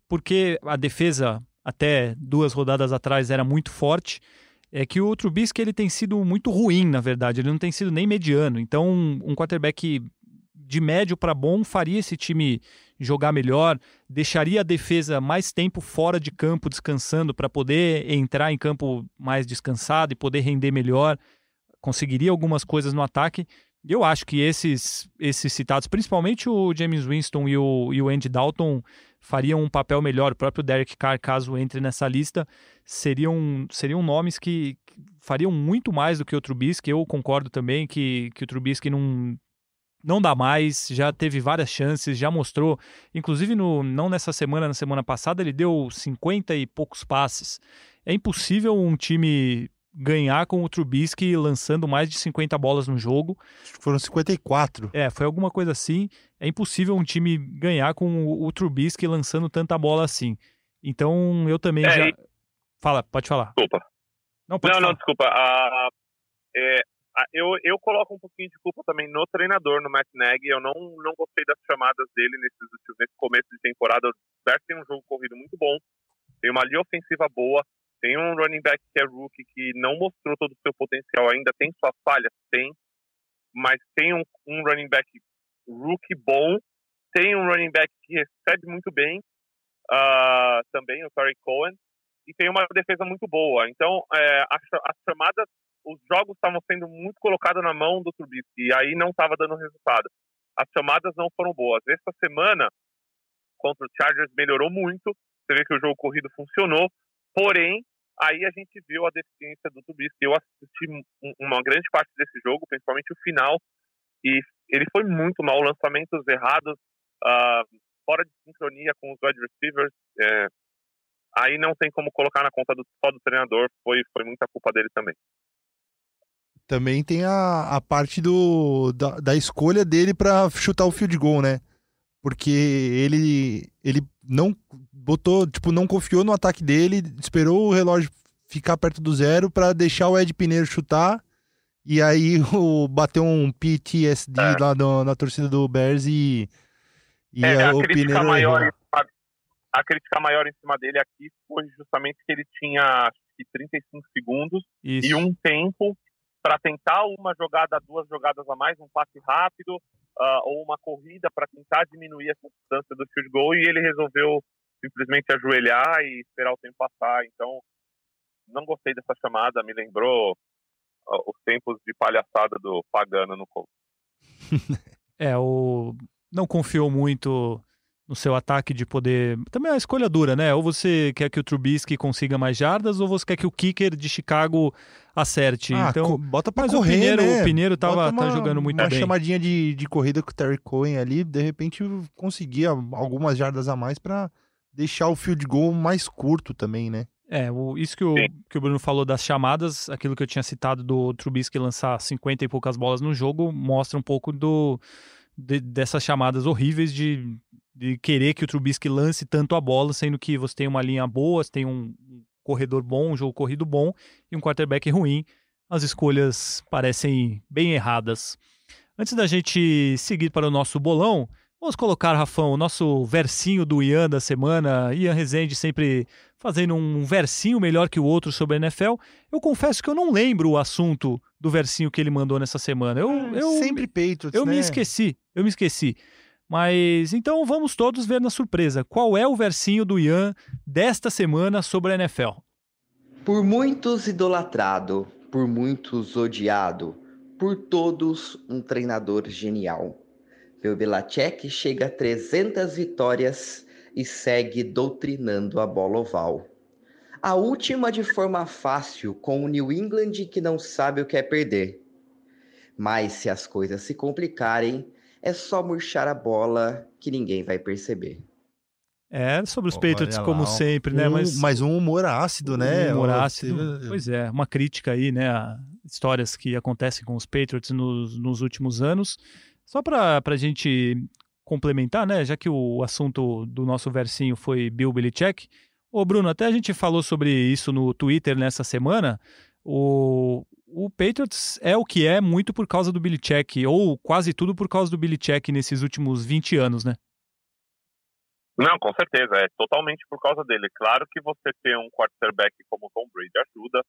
porque a defesa até duas rodadas atrás era muito forte. É que o Trubisky ele tem sido muito ruim, na verdade, ele não tem sido nem mediano. Então, um quarterback de médio para bom faria esse time jogar melhor, deixaria a defesa mais tempo fora de campo descansando para poder entrar em campo mais descansado e poder render melhor, conseguiria algumas coisas no ataque. Eu acho que esses, esses citados, principalmente o James Winston e o, e o Andy Dalton, fariam um papel melhor. O próprio Derek Carr, caso entre nessa lista, seriam, seriam nomes que fariam muito mais do que o Trubisky. Eu concordo também que, que o Trubisky não, não dá mais, já teve várias chances, já mostrou, inclusive no, não nessa semana, na semana passada, ele deu 50 e poucos passes. É impossível um time ganhar com o Trubisky lançando mais de 50 bolas no jogo.
Foram 54.
É, foi alguma coisa assim. É impossível um time ganhar com o, o Trubisky lançando tanta bola assim. Então, eu também é, já... E... Fala, pode falar.
Desculpa. Não, não, não, desculpa. Uh, é, eu, eu coloco um pouquinho de culpa também no treinador, no Matt Nagy. Eu não, não gostei das chamadas dele nesses, nesse começo de temporada. O Bears tem um jogo corrido muito bom, tem uma linha ofensiva boa, tem um running back que é rookie que não mostrou todo o seu potencial ainda, tem suas falhas, tem, mas tem um, um running back rookie bom, tem um running back que recebe muito bem, uh, também o Terry Cohen, e tem uma defesa muito boa. Então, é, as, as chamadas, os jogos estavam sendo muito colocados na mão do Trubisky, e aí não estava dando resultado. As chamadas não foram boas. Essa semana, contra o Chargers, melhorou muito. Você vê que o jogo corrido funcionou, porém, Aí a gente viu a deficiência do Trubisky. Eu assisti uma grande parte desse jogo, principalmente o final, e ele foi muito mal. Lançamentos errados, uh, fora de sincronia com os wide receivers. É, aí não tem como colocar na conta do, só do treinador, foi, foi muita culpa dele também.
Também tem a, a parte do, da, da escolha dele para chutar o field goal, né? Porque ele, ele não botou, tipo, não confiou no ataque dele, esperou o relógio ficar perto do zero para deixar o Ed Pineiro chutar. E aí o, bateu um PTSD é. lá no, na torcida do Bears e,
e é, a, o Pineiro maior A crítica maior em cima dele aqui foi justamente que ele tinha acho que 35 segundos Isso. e um tempo para tentar uma jogada, duas jogadas a mais, um passe rápido uh, ou uma corrida para tentar diminuir essa distância do field goal e ele resolveu simplesmente ajoelhar e esperar o tempo passar. Então, não gostei dessa chamada, me lembrou uh, os tempos de palhaçada do Pagano no Colts.
é, o não confiou muito no seu ataque de poder. Também é uma escolha dura, né? Ou você quer que o Trubisky consiga mais jardas, ou você quer que o kicker de Chicago acerte. Ah, então,
bota pra
mas
correr,
o Pineiro,
né?
o Pineiro tava, uma, tá jogando muito
uma
bem.
Uma chamadinha de, de corrida com o Terry Cohen ali, de repente conseguia algumas jardas a mais para deixar o field goal mais curto também, né?
É, o, isso que o, que o Bruno falou das chamadas, aquilo que eu tinha citado do Trubisky lançar 50 e poucas bolas no jogo, mostra um pouco do, de, dessas chamadas horríveis de, de querer que o Trubisky lance tanto a bola, sendo que você tem uma linha boa, você tem um corredor bom, um jogo corrido bom e um quarterback ruim. As escolhas parecem bem erradas. Antes da gente seguir para o nosso bolão, Vamos colocar, Rafão, o nosso versinho do Ian da semana. Ian Rezende sempre fazendo um versinho melhor que o outro sobre a NFL. Eu confesso que eu não lembro o assunto do versinho que ele mandou nessa semana. Eu,
é,
eu
sempre peito.
Eu
né?
me esqueci, eu me esqueci. Mas então vamos todos ver na surpresa. Qual é o versinho do Ian desta semana sobre a NFL?
Por muitos idolatrado, por muitos odiado, por todos um treinador genial Bill Belichick chega a 300 vitórias e segue doutrinando a bola oval. A última de forma fácil com o New England que não sabe o que é perder. Mas se as coisas se complicarem, é só murchar a bola que ninguém vai perceber.
É, sobre os oh, Patriots, como sempre, né? Mas,
mas um humor ácido, né?
Um humor ácido. Pois é, uma crítica aí, né? A histórias que acontecem com os Patriots nos, nos últimos anos. Só para a gente complementar, né? Já que o assunto do nosso versinho foi Bill Belichick. Ô, Bruno, até a gente falou sobre isso no Twitter nessa semana. O, o Patriots é o que é muito por causa do Belichick, ou quase tudo por causa do Belichick nesses últimos 20 anos, né?
Não, com certeza, é totalmente por causa dele. Claro que você ter um quarterback como o Tom Brady ajuda,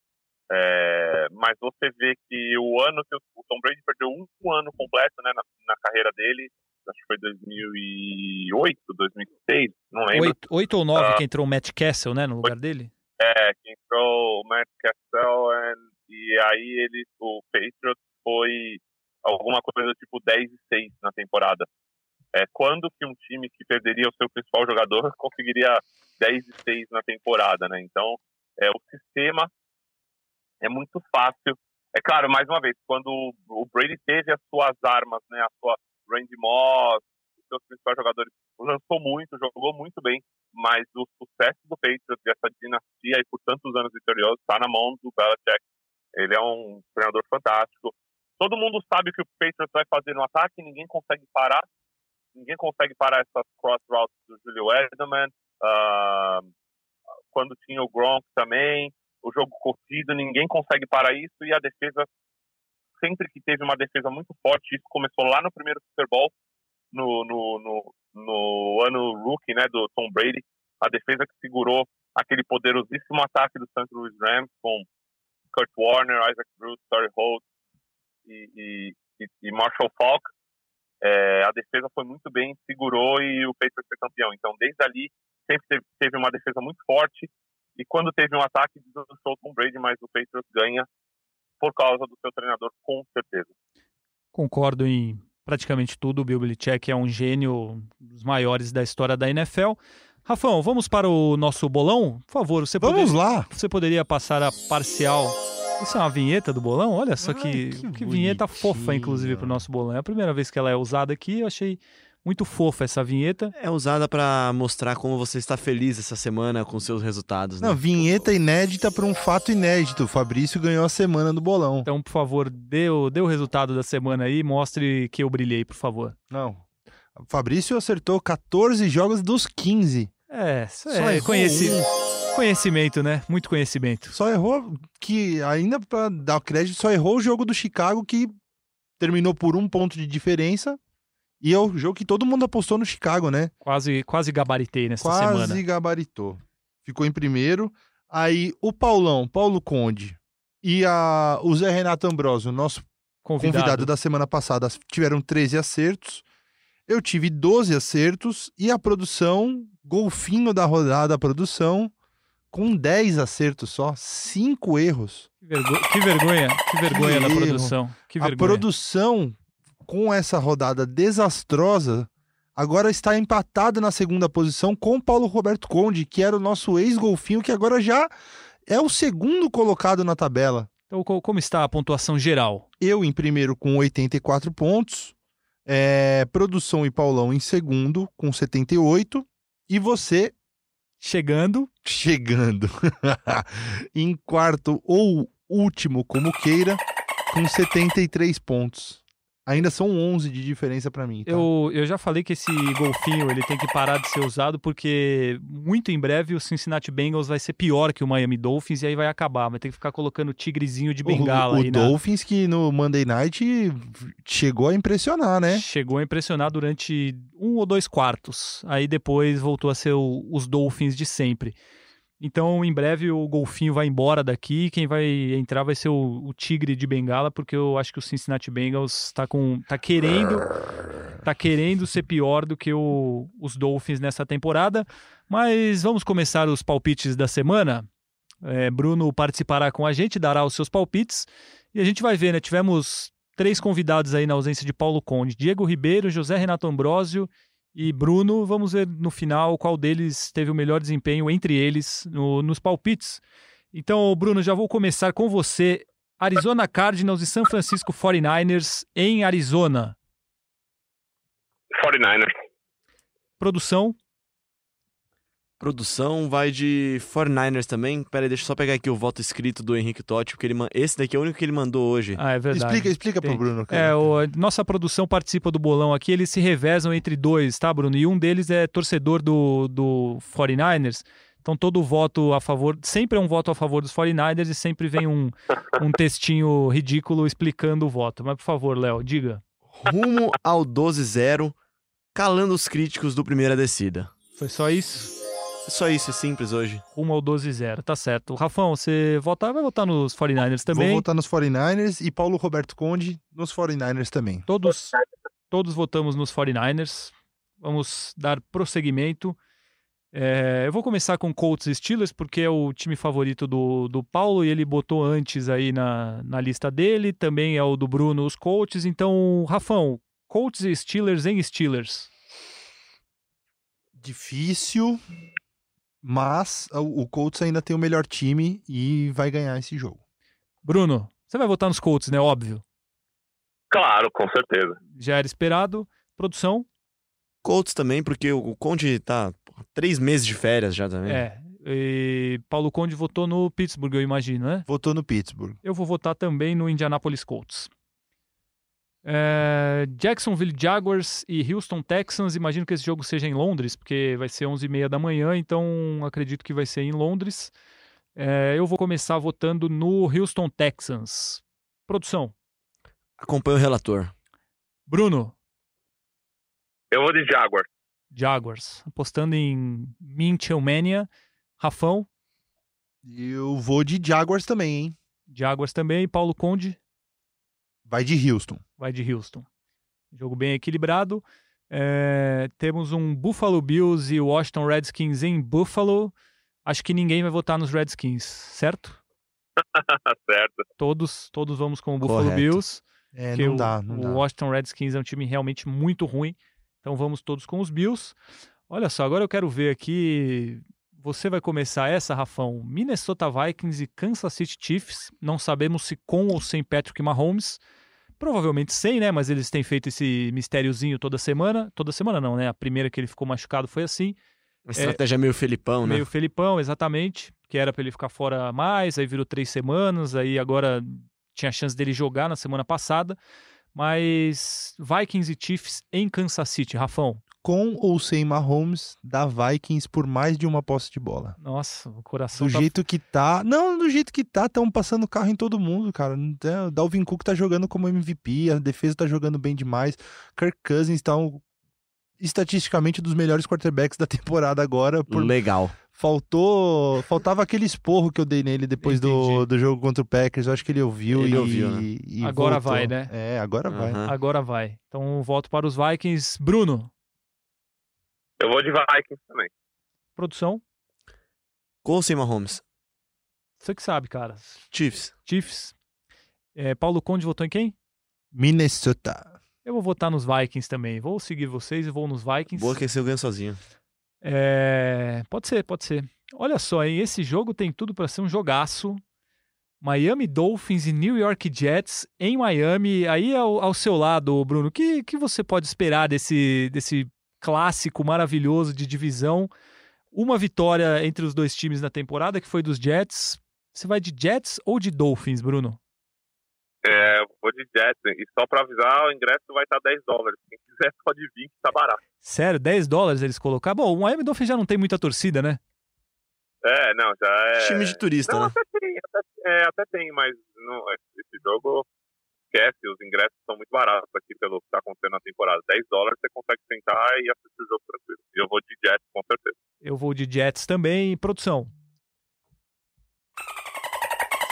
é, mas você vê que o ano que o Tom Brady perdeu um, um ano completo né, na, na, carreira dele, acho que foi 2008, 2006, não lembro.
Oito, oito ou nove uh, que entrou o Matt Castle, né, no lugar dele?
É, que entrou o Matt Castle and, e aí ele, o Patriots foi alguma coisa tipo 10 e 6 na temporada. É, quando que um time que perderia o seu principal jogador conseguiria 10 e 6 na temporada, né? Então, é, o sistema é muito fácil. É claro, mais uma vez, quando o Brady teve as suas armas, né, a sua Randy Moss, os seus principais jogadores, lançou muito, jogou muito bem, mas o sucesso do Patriots e essa dinastia aí por tantos anos vitoriosos está na mão do Belichick. Ele é um treinador fantástico. Todo mundo sabe o que o Patriots vai fazer no ataque, ninguém consegue parar. Ninguém consegue parar essas cross routes do Julio Edelman. Uh, quando tinha o Gronk também, o jogo corrido, ninguém consegue parar isso e a defesa sempre que teve uma defesa muito forte, isso começou lá no primeiro Super Bowl, no, no, no, no ano rookie né, do Tom Brady, a defesa que segurou aquele poderosíssimo ataque do St. Louis Rams com Kurt Warner, Isaac Bruce, Terry Holt e, e, e Marshall Falk. É, a defesa foi muito bem, segurou e o Patriots foi campeão. Então, desde ali, sempre teve, uma defesa muito forte e quando teve um ataque, deslançou com o Brady, mas o Patriots ganha por causa do seu treinador, com certeza.
Concordo em praticamente tudo. O Bill Belichick é um gênio dos maiores da história da NFL. Rafão, vamos para o nosso bolão? Por favor, você
Vamos
poderia,
lá.
Você poderia passar a parcial. Isso é uma vinheta do bolão? Olha só Ai, que, que, que vinheta fofa, inclusive, para o nosso bolão. É a primeira vez que ela é usada aqui. Eu achei muito fofa essa vinheta.
É usada para mostrar como você está feliz essa semana com seus resultados.
Né? Não, vinheta inédita para um fato inédito. O Fabrício ganhou a semana do bolão.
Então, por favor, dê o, dê o resultado da semana aí mostre que eu brilhei, por favor.
Não. O Fabrício acertou 14 jogos dos 15.
É, isso é conheci... conhecimento, né? Muito conhecimento.
Só errou que, ainda para dar crédito, só errou o jogo do Chicago que terminou por um ponto de diferença e é o jogo que todo mundo apostou no Chicago, né?
Quase, quase gabaritei nessa
quase
semana.
Quase gabaritou. Ficou em primeiro. Aí o Paulão, Paulo Conde e a, o Zé Renato Ambrosio, nosso convidado. convidado da semana passada, tiveram 13 acertos. Eu tive 12 acertos e a produção, golfinho da rodada, a produção, com 10 acertos só, 5 erros.
Que, vergo que vergonha, que vergonha que da produção. Que vergonha.
A produção com essa rodada desastrosa, agora está empatado na segunda posição com Paulo Roberto Conde, que era o nosso ex-golfinho, que agora já é o segundo colocado na tabela.
Então, como está a pontuação geral?
Eu em primeiro com 84 pontos, é, Produção e Paulão em segundo com 78, e você
chegando.
Chegando. em quarto ou último, como queira, com 73 pontos. Ainda são 11 de diferença para mim. Tá?
Eu, eu já falei que esse golfinho ele tem que parar de ser usado porque muito em breve o Cincinnati Bengals vai ser pior que o Miami Dolphins e aí vai acabar. Vai ter que ficar colocando tigrezinho de bengala.
O,
o
Dolphins na... que no Monday Night chegou a impressionar, né?
Chegou a impressionar durante um ou dois quartos. Aí depois voltou a ser o, os Dolphins de sempre. Então, em breve, o Golfinho vai embora daqui. Quem vai entrar vai ser o, o Tigre de Bengala, porque eu acho que o Cincinnati Bengals está com, tá querendo, tá querendo ser pior do que o, os Dolphins nessa temporada. Mas vamos começar os palpites da semana. É, Bruno participará com a gente, dará os seus palpites e a gente vai ver, né? Tivemos três convidados aí na ausência de Paulo Conde: Diego Ribeiro, José Renato Ambrosio e Bruno, vamos ver no final qual deles teve o melhor desempenho entre eles no, nos palpites. Então, Bruno, já vou começar com você. Arizona Cardinals e San Francisco 49ers em Arizona.
49ers.
Produção,
Produção vai de 49ers também. Pera aí, deixa eu só pegar aqui o voto escrito do Henrique Totti, porque ele man... esse daqui é o único que ele mandou hoje.
ah, é verdade.
Explica, explica pro. Bruno.
É,
cara.
o, nossa produção participa do bolão aqui, eles se revezam entre dois, tá, Bruno? E um deles é torcedor do, do 49ers. Então todo voto a favor, sempre é um voto a favor dos 49ers e sempre vem um, um textinho ridículo explicando o voto. Mas por favor, Léo, diga.
Rumo ao 12-0, calando os críticos do primeira descida.
Foi só isso?
É só isso, é simples hoje.
Rumo ao 12-0, tá certo. Rafão, você votar, vai votar nos 49ers também.
Vou votar nos 49ers e Paulo Roberto Conde nos 49ers também.
Todos, todos votamos nos 49ers. Vamos dar prosseguimento. É, eu vou começar com Colts e Steelers, porque é o time favorito do, do Paulo e ele botou antes aí na, na lista dele. Também é o do Bruno, os Colts. Então, Rafão, Colts e Steelers em Steelers.
Difícil, mas o o Colts ainda tem o melhor time e vai ganhar esse jogo.
Bruno, você vai votar nos Colts, né? Óbvio.
Claro, com certeza.
Já era esperado. Produção?
Colts também, porque o Conde tá porra, três meses de férias já também.
É. E Paulo Conde votou no Pittsburgh, eu imagino, né?
Votou no Pittsburgh.
Eu vou votar também no Indianapolis Colts. É, Jacksonville Jaguars e Houston Texans. Imagino que esse jogo seja em Londres, porque vai ser 11h30 da manhã, então acredito que vai ser em Londres. É, eu vou começar votando no Houston Texans. Produção.
Acompanha o relator.
Bruno,
Eu vou de Jaguar.
Jaguars. Apostando em Minchel Mania. Rafão,
Eu vou de Jaguars também, hein?
Jaguars também. Paulo Conde.
Vai de Houston.
vai de Houston. Jogo bem equilibrado. É, temos um Buffalo Bills e Washington Redskins em Buffalo. Acho que ninguém vai votar nos Redskins, certo?
certo.
Todos, todos vamos com o Buffalo
Correto.
Bills.
É, não
o,
dá, não
o
dá.
Washington Redskins é um time realmente muito ruim. Então vamos todos com os Bills. Olha só, agora eu quero ver aqui. Você vai começar essa, Rafão. Minnesota Vikings e Kansas City Chiefs. Não sabemos se com ou sem Patrick Mahomes. Provavelmente sem, né? Mas eles têm feito esse mistériozinho toda semana. Toda semana não, né? A primeira que ele ficou machucado foi assim.
Uma estratégia meio Felipão, né?
Meio Felipão, exatamente. Que era pra ele ficar fora mais, aí virou três semanas, aí agora tinha chance dele jogar na semana passada. Mas Vikings e Chiefs em Kansas City, Rafão.
Com ou sem Mahomes, dá Vikings por mais de uma posse de bola.
Nossa, o coração
Do
tá...
jeito que tá. Não, do jeito que tá, estão passando carro em todo mundo, cara. Tem- O Dalvin Cook tá jogando como MVP, a defesa tá jogando bem demais. Kirk Cousins tá um- estatisticamente dos melhores quarterbacks da temporada agora. Por...
Legal.
Faltou. Faltava aquele esporro que eu dei nele depois do,
Entendi.
do jogo contra o Packers. Eu acho que ele ouviu
Ele
e.
ouviu, né?
e
Agora
voltou.
vai, né?
É, agora vai.
Aham.
Agora vai. Então, voto para os Vikings. Bruno,
Eu vou de Vikings também.
produção.
Com ou sem Mahomes?
Você que sabe, cara.
Chiefs.
Chiefs. É, Paulo Conde votou em quem?
Minnesota.
Eu vou votar nos Vikings também. Vou seguir vocês e vou nos Vikings.
Boa que esse eu ganho sozinho.
É, Pode ser, pode ser. Olha só, hein? esse jogo tem tudo para ser um jogaço. Miami Dolphins e New York Jets em Miami. Aí ao, ao seu lado, Bruno, o que, que você pode esperar desse, desse clássico maravilhoso de divisão? Uma vitória entre os dois times na temporada, que foi dos Jets. Você vai de Jets ou de Dolphins, Bruno?
É, eu vou de Jets. E só pra avisar, o ingresso vai estar 10 dólares. Quem quiser pode vir, que tá barato.
Sério, 10 dólares eles colocaram? Bom, o Miami Dolphins já não tem muita torcida, né?
É, não, já é.
Time de turista,
Não,
né?
até tem, até, é, até tem, mas não, esse jogo esquece, os ingressos são muito baratos aqui pelo que está acontecendo na temporada. 10 dólares você consegue sentar e assistir o jogo tranquilo. E eu vou de Jets, com certeza.
Eu vou de Jets também. Produção.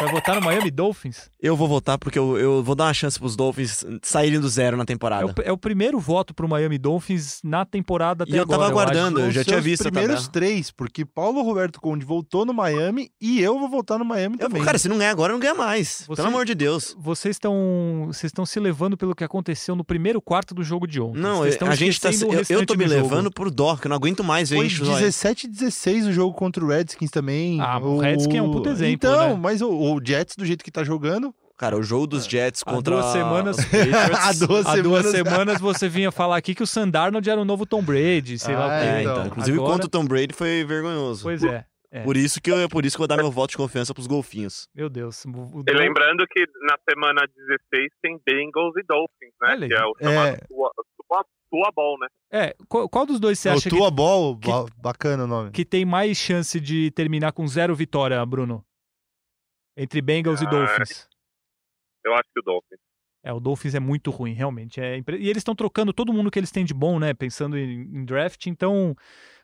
Vai votar no Miami Dolphins?
Eu vou votar porque eu, eu vou dar uma chance pros Dolphins saírem do zero na
É
temporada.
o, é o primeiro voto pro Miami Dolphins na temporada até
E eu
agora.
tava aguardando, eu
Os
já tinha visto a
primeiros três, porque Paulo Roberto Conde voltou no Miami e eu vou voltar no Miami
Eu,
também.
cara, se não ganhar agora, não ganha mais.
Você-
Pelo amor de Deus.
Vocês estão vocês estão se levando pelo que aconteceu no primeiro quarto do jogo de ontem.
Não, a gente tá. Eu, eu tô me levando por dó, que eu não aguento mais ver
Foi
isso. olha.
17 16 o jogo contra o Redskins também.
Ah, o Redskins é um puto exemplo,
Então,
né?
mas o, o Jets, do jeito que tá jogando,
Cara, o jogo dos Jets
Há
contra
duas semanas-
os Patriots.
Há duas
Há duas
semanas-
semanas você vinha falar aqui que o Sandarnold era o novo Tom Brady, sei lá o
Ah,
quê.
É,
então.
então. Inclusive,
Agora-
contra o Tom Brady foi vergonhoso.
Pois é. é.
Por isso que eu, é por isso que eu vou dar meu voto de confiança pros golfinhos.
Meu Deus. o- o
E lembrando que na semana 16 tem Bengals e Dolphins, né?
Olha.
Que é o chamado
É.
Tua, Tua, Tua Ball, né?
É, qual, qual dos dois você
É o
acha que,
Tua Ball,
que-
ba- bacana o nome.
que tem mais chance de terminar com zero vitória, Bruno? Entre Bengals e
Ah,
Dolphins.
Eu acho que o Dolphins.
É, o Dolphins é muito ruim, realmente. É impre- E eles estão trocando todo mundo que eles têm de bom, né? Pensando em, em draft. Então,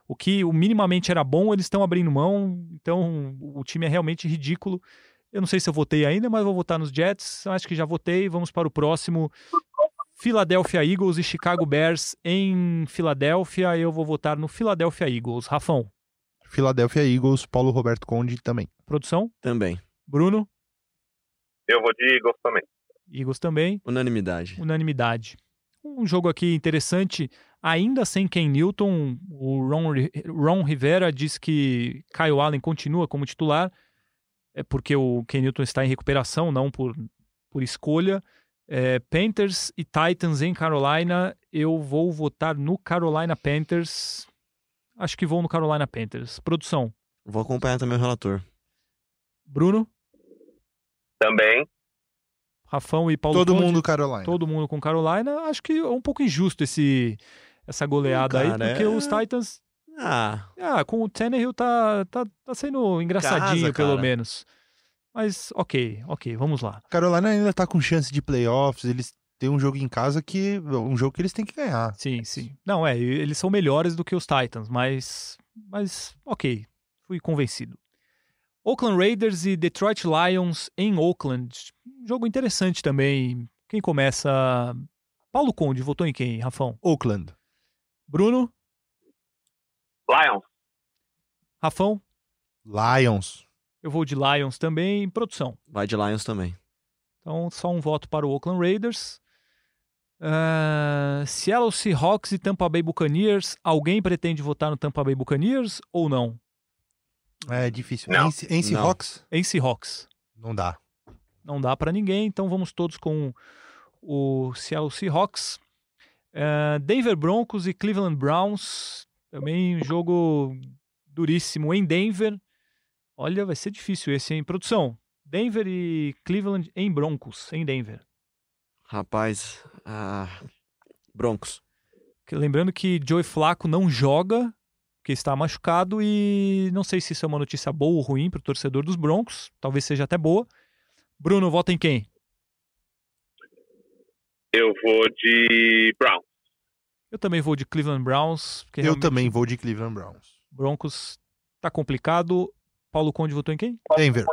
o que o minimamente era bom, eles estão abrindo mão. Então, o time é realmente ridículo. Eu não sei se eu votei ainda, mas vou votar nos Jets. Eu acho que já votei. Vamos para o próximo. Philadelphia Eagles e Chicago Bears em Filadélfia. Eu vou votar no Philadelphia Eagles. Rafão,
Philadelphia Eagles, Paulo Roberto Conde também.
produção?
Também.
Bruno?
Eu vou de Eagles também.
Eagles também.
Unanimidade.
unanimidade. Um jogo aqui interessante, ainda sem Ken Newton, o Ron, Ron Rivera diz que Kyle Allen continua como titular, é porque o Ken Newton está em recuperação, não por, por escolha. É, Panthers e Titans em Carolina, eu vou votar no Carolina Panthers. Acho que vou no Carolina Panthers. Produção,
Vou acompanhar também o relator.
Bruno,
Também.
Rafão e Paulo
Todo
Conde.
mundo Carolina.
todo mundo com Carolina. Acho que é um pouco injusto esse, essa goleada aí,
cara,
porque
é-
os Titans,
Ah,
ah, com o Tannehill tá, tá, tá sendo engraçadinho,
Casa,
pelo menos. Mas, ok, ok, vamos lá.
Carolina ainda tá com chance de playoffs. Eles têm um jogo em casa que. Um jogo que eles têm que ganhar.
Sim, sim. Não, é, eles são melhores do que os Titans, mas, mas ok, fui convencido. Oakland Raiders e Detroit Lions em Oakland. Jogo interessante também. Quem começa? Paulo Conde, votou em quem, Rafão?
Oakland.
Bruno?
Lions.
Rafão?
Lions.
Eu vou de Lions também, produção.
vai de Lions também.
Então, só um voto para o Oakland Raiders. Ah, Seattle Seahawks e Tampa Bay Buccaneers. Alguém pretende votar no Tampa Bay Buccaneers ou não?
É difícil.
Não.
Em, em
Não.
Seahawks?
Em Seahawks.
Não dá.
Não dá para ninguém, então vamos todos com o Seattle Seahawks. Ah, Denver Broncos e Cleveland Browns. Também um jogo duríssimo em Denver. Olha, vai ser difícil esse, em produção. Denver e Cleveland em Broncos, em Denver.
Rapaz, ah, Broncos.
Lembrando que Joey Flacco não joga, porque está machucado, e não sei se isso é uma notícia boa ou ruim para o torcedor dos Broncos. Talvez seja até boa. Bruno, vota em quem?
Eu vou de Brown.
Eu também vou de Cleveland Browns.
Eu
realmente
também vou de Cleveland Browns.
Broncos tá complicado. Paulo Conde votou em quem?
Denver.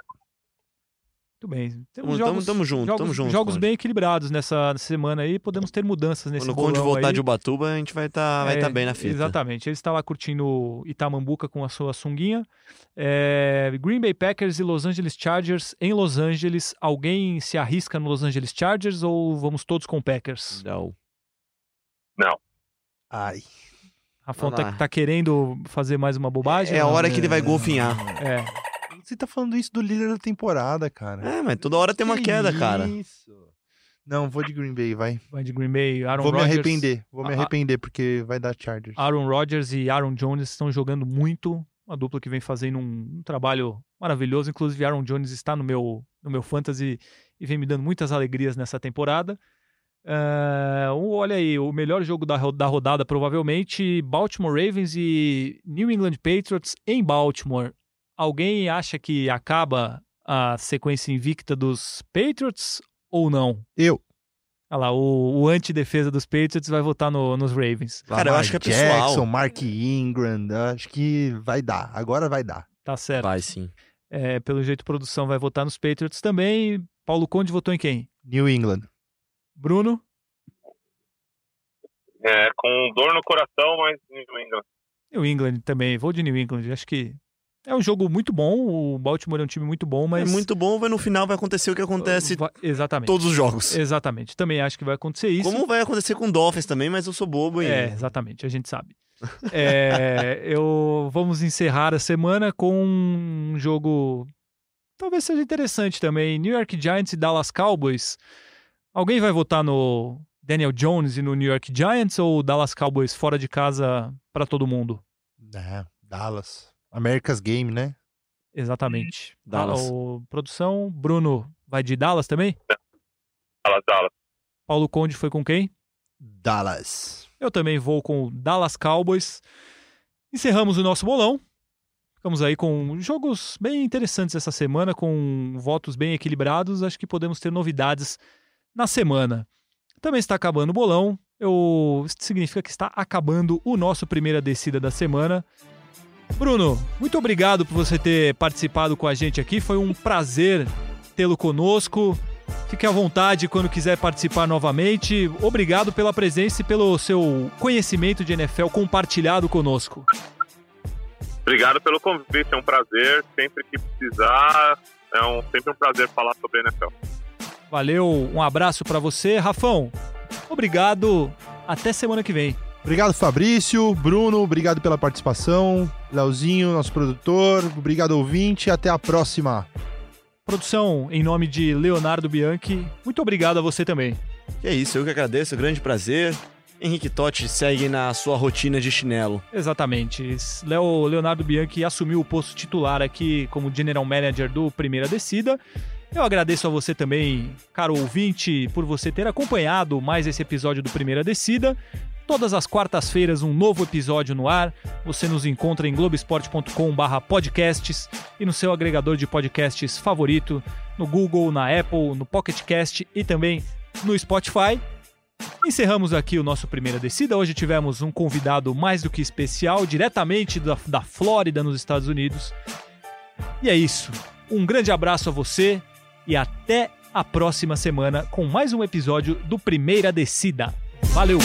Muito bem. Temos
Tamo-
jogos,
tamo junto,
jogos,
tamo junto,
jogos
Conde.
bem equilibrados nessa semana aí. Podemos ter mudanças nesse
Quando o Conde voltar
aí.
de Ubatuba, a gente vai estar vai
É,
tá bem na fita.
Exatamente. Ele está lá curtindo Itamambuca com a sua sunguinha. É, Green Bay Packers e Los Angeles Chargers em Los Angeles. Alguém se arrisca no Los Angeles Chargers ou vamos todos com Packers?
Não.
Ai.
Rafão tá, tá querendo fazer mais uma bobagem?
É a
ou não?
hora que ele vai golfinhar.
É.
Você tá falando isso do líder da temporada, cara.
É, mas toda hora tem uma
Que
queda, cara.
Isso. Não, vou de Green Bay, vai.
Vai de Green Bay, Aaron
vou
Rodgers.
me arrepender. Vou me arrepender, porque vai dar Chargers.
Aaron Rodgers e Aaron Jones estão jogando muito. Uma dupla que vem fazendo um, um trabalho maravilhoso. Inclusive, Aaron Jones está no meu, no meu fantasy e vem me dando muitas alegrias nessa temporada. O- olha aí, o melhor jogo da, da rodada, provavelmente, Baltimore Ravens e New England Patriots em Baltimore. Alguém acha que acaba a sequência invicta dos Patriots ou não?
Eu.
Olha lá, o, o anti-defesa dos Patriots vai votar no- nos Ravens.
Cara, eu acho que é
Jackson,
pessoal.
Mark Ingram, acho que vai dar. Agora vai dar.
Tá certo.
Vai sim.
É, pelo jeito, a produção vai votar nos Patriots também. Paulo Conde votou em quem?
New England.
Bruno?
É, com dor no coração, mas New England.
New England também. Vou de New England. Acho que é um jogo muito bom. O Baltimore é um time muito bom, mas.
É muito bom, mas no final vai acontecer o que acontece
Va- Exatamente.
todos os jogos.
Exatamente. Também acho que vai acontecer isso.
Como vai acontecer com o Dolphins também, mas eu sou bobo e...
É, exatamente, a gente sabe. É, eu vamos encerrar a semana com um jogo talvez seja interessante também. New York Giants e Dallas Cowboys. Alguém vai votar no Daniel Jones e no New York Giants ou Dallas Cowboys fora de casa para todo mundo?
É, Dallas. America's Game, né?
Exatamente.
Dallas.
Ah, o- produção, Bruno vai de Dallas também?
Dallas, Dallas.
Paulo Conde foi com quem?
Dallas.
Eu também vou com o Dallas Cowboys. Encerramos o nosso bolão. Ficamos aí com jogos bem interessantes essa semana, com votos bem equilibrados. Acho que podemos ter novidades na semana. Também está acabando o bolão. Eu... Isso significa que está acabando o nosso primeira descida da semana. Bruno, muito obrigado por você ter participado com a gente aqui. Foi um prazer tê-lo conosco. Fique à vontade quando quiser participar novamente. Obrigado pela presença e pelo seu conhecimento de NFL compartilhado conosco.
Obrigado pelo convite, é um prazer. Sempre que precisar, é um, sempre um prazer falar sobre NFL.
Valeu, um abraço para você. Rafão, obrigado. Até semana que vem.
Obrigado, Fabrício. Bruno, obrigado pela participação. Leozinho, nosso produtor. Obrigado, ouvinte. Até a próxima.
Produção, em nome de Leonardo Bianchi, muito obrigado a você também.
Que é isso, eu que agradeço, grande prazer. Henrique Totti segue na sua rotina de chinelo.
Exatamente. Leo, Leonardo Bianchi assumiu o posto titular aqui como General Manager do Primeira Descida. Eu agradeço a você também, caro ouvinte, por você ter acompanhado mais esse episódio do Primeira Descida. Todas as quartas-feiras, um novo episódio no ar. Você nos encontra em globesport.com/podcasts e no seu agregador de podcasts favorito, no Google, na Apple, no Pocket Cast e também no Spotify. Encerramos aqui o nosso Primeira Descida. Hoje tivemos um convidado mais do que especial, diretamente da, da Flórida, nos Estados Unidos. E é isso. Um grande abraço a você e até a próxima semana com mais um episódio do Primeira Descida. Valeu!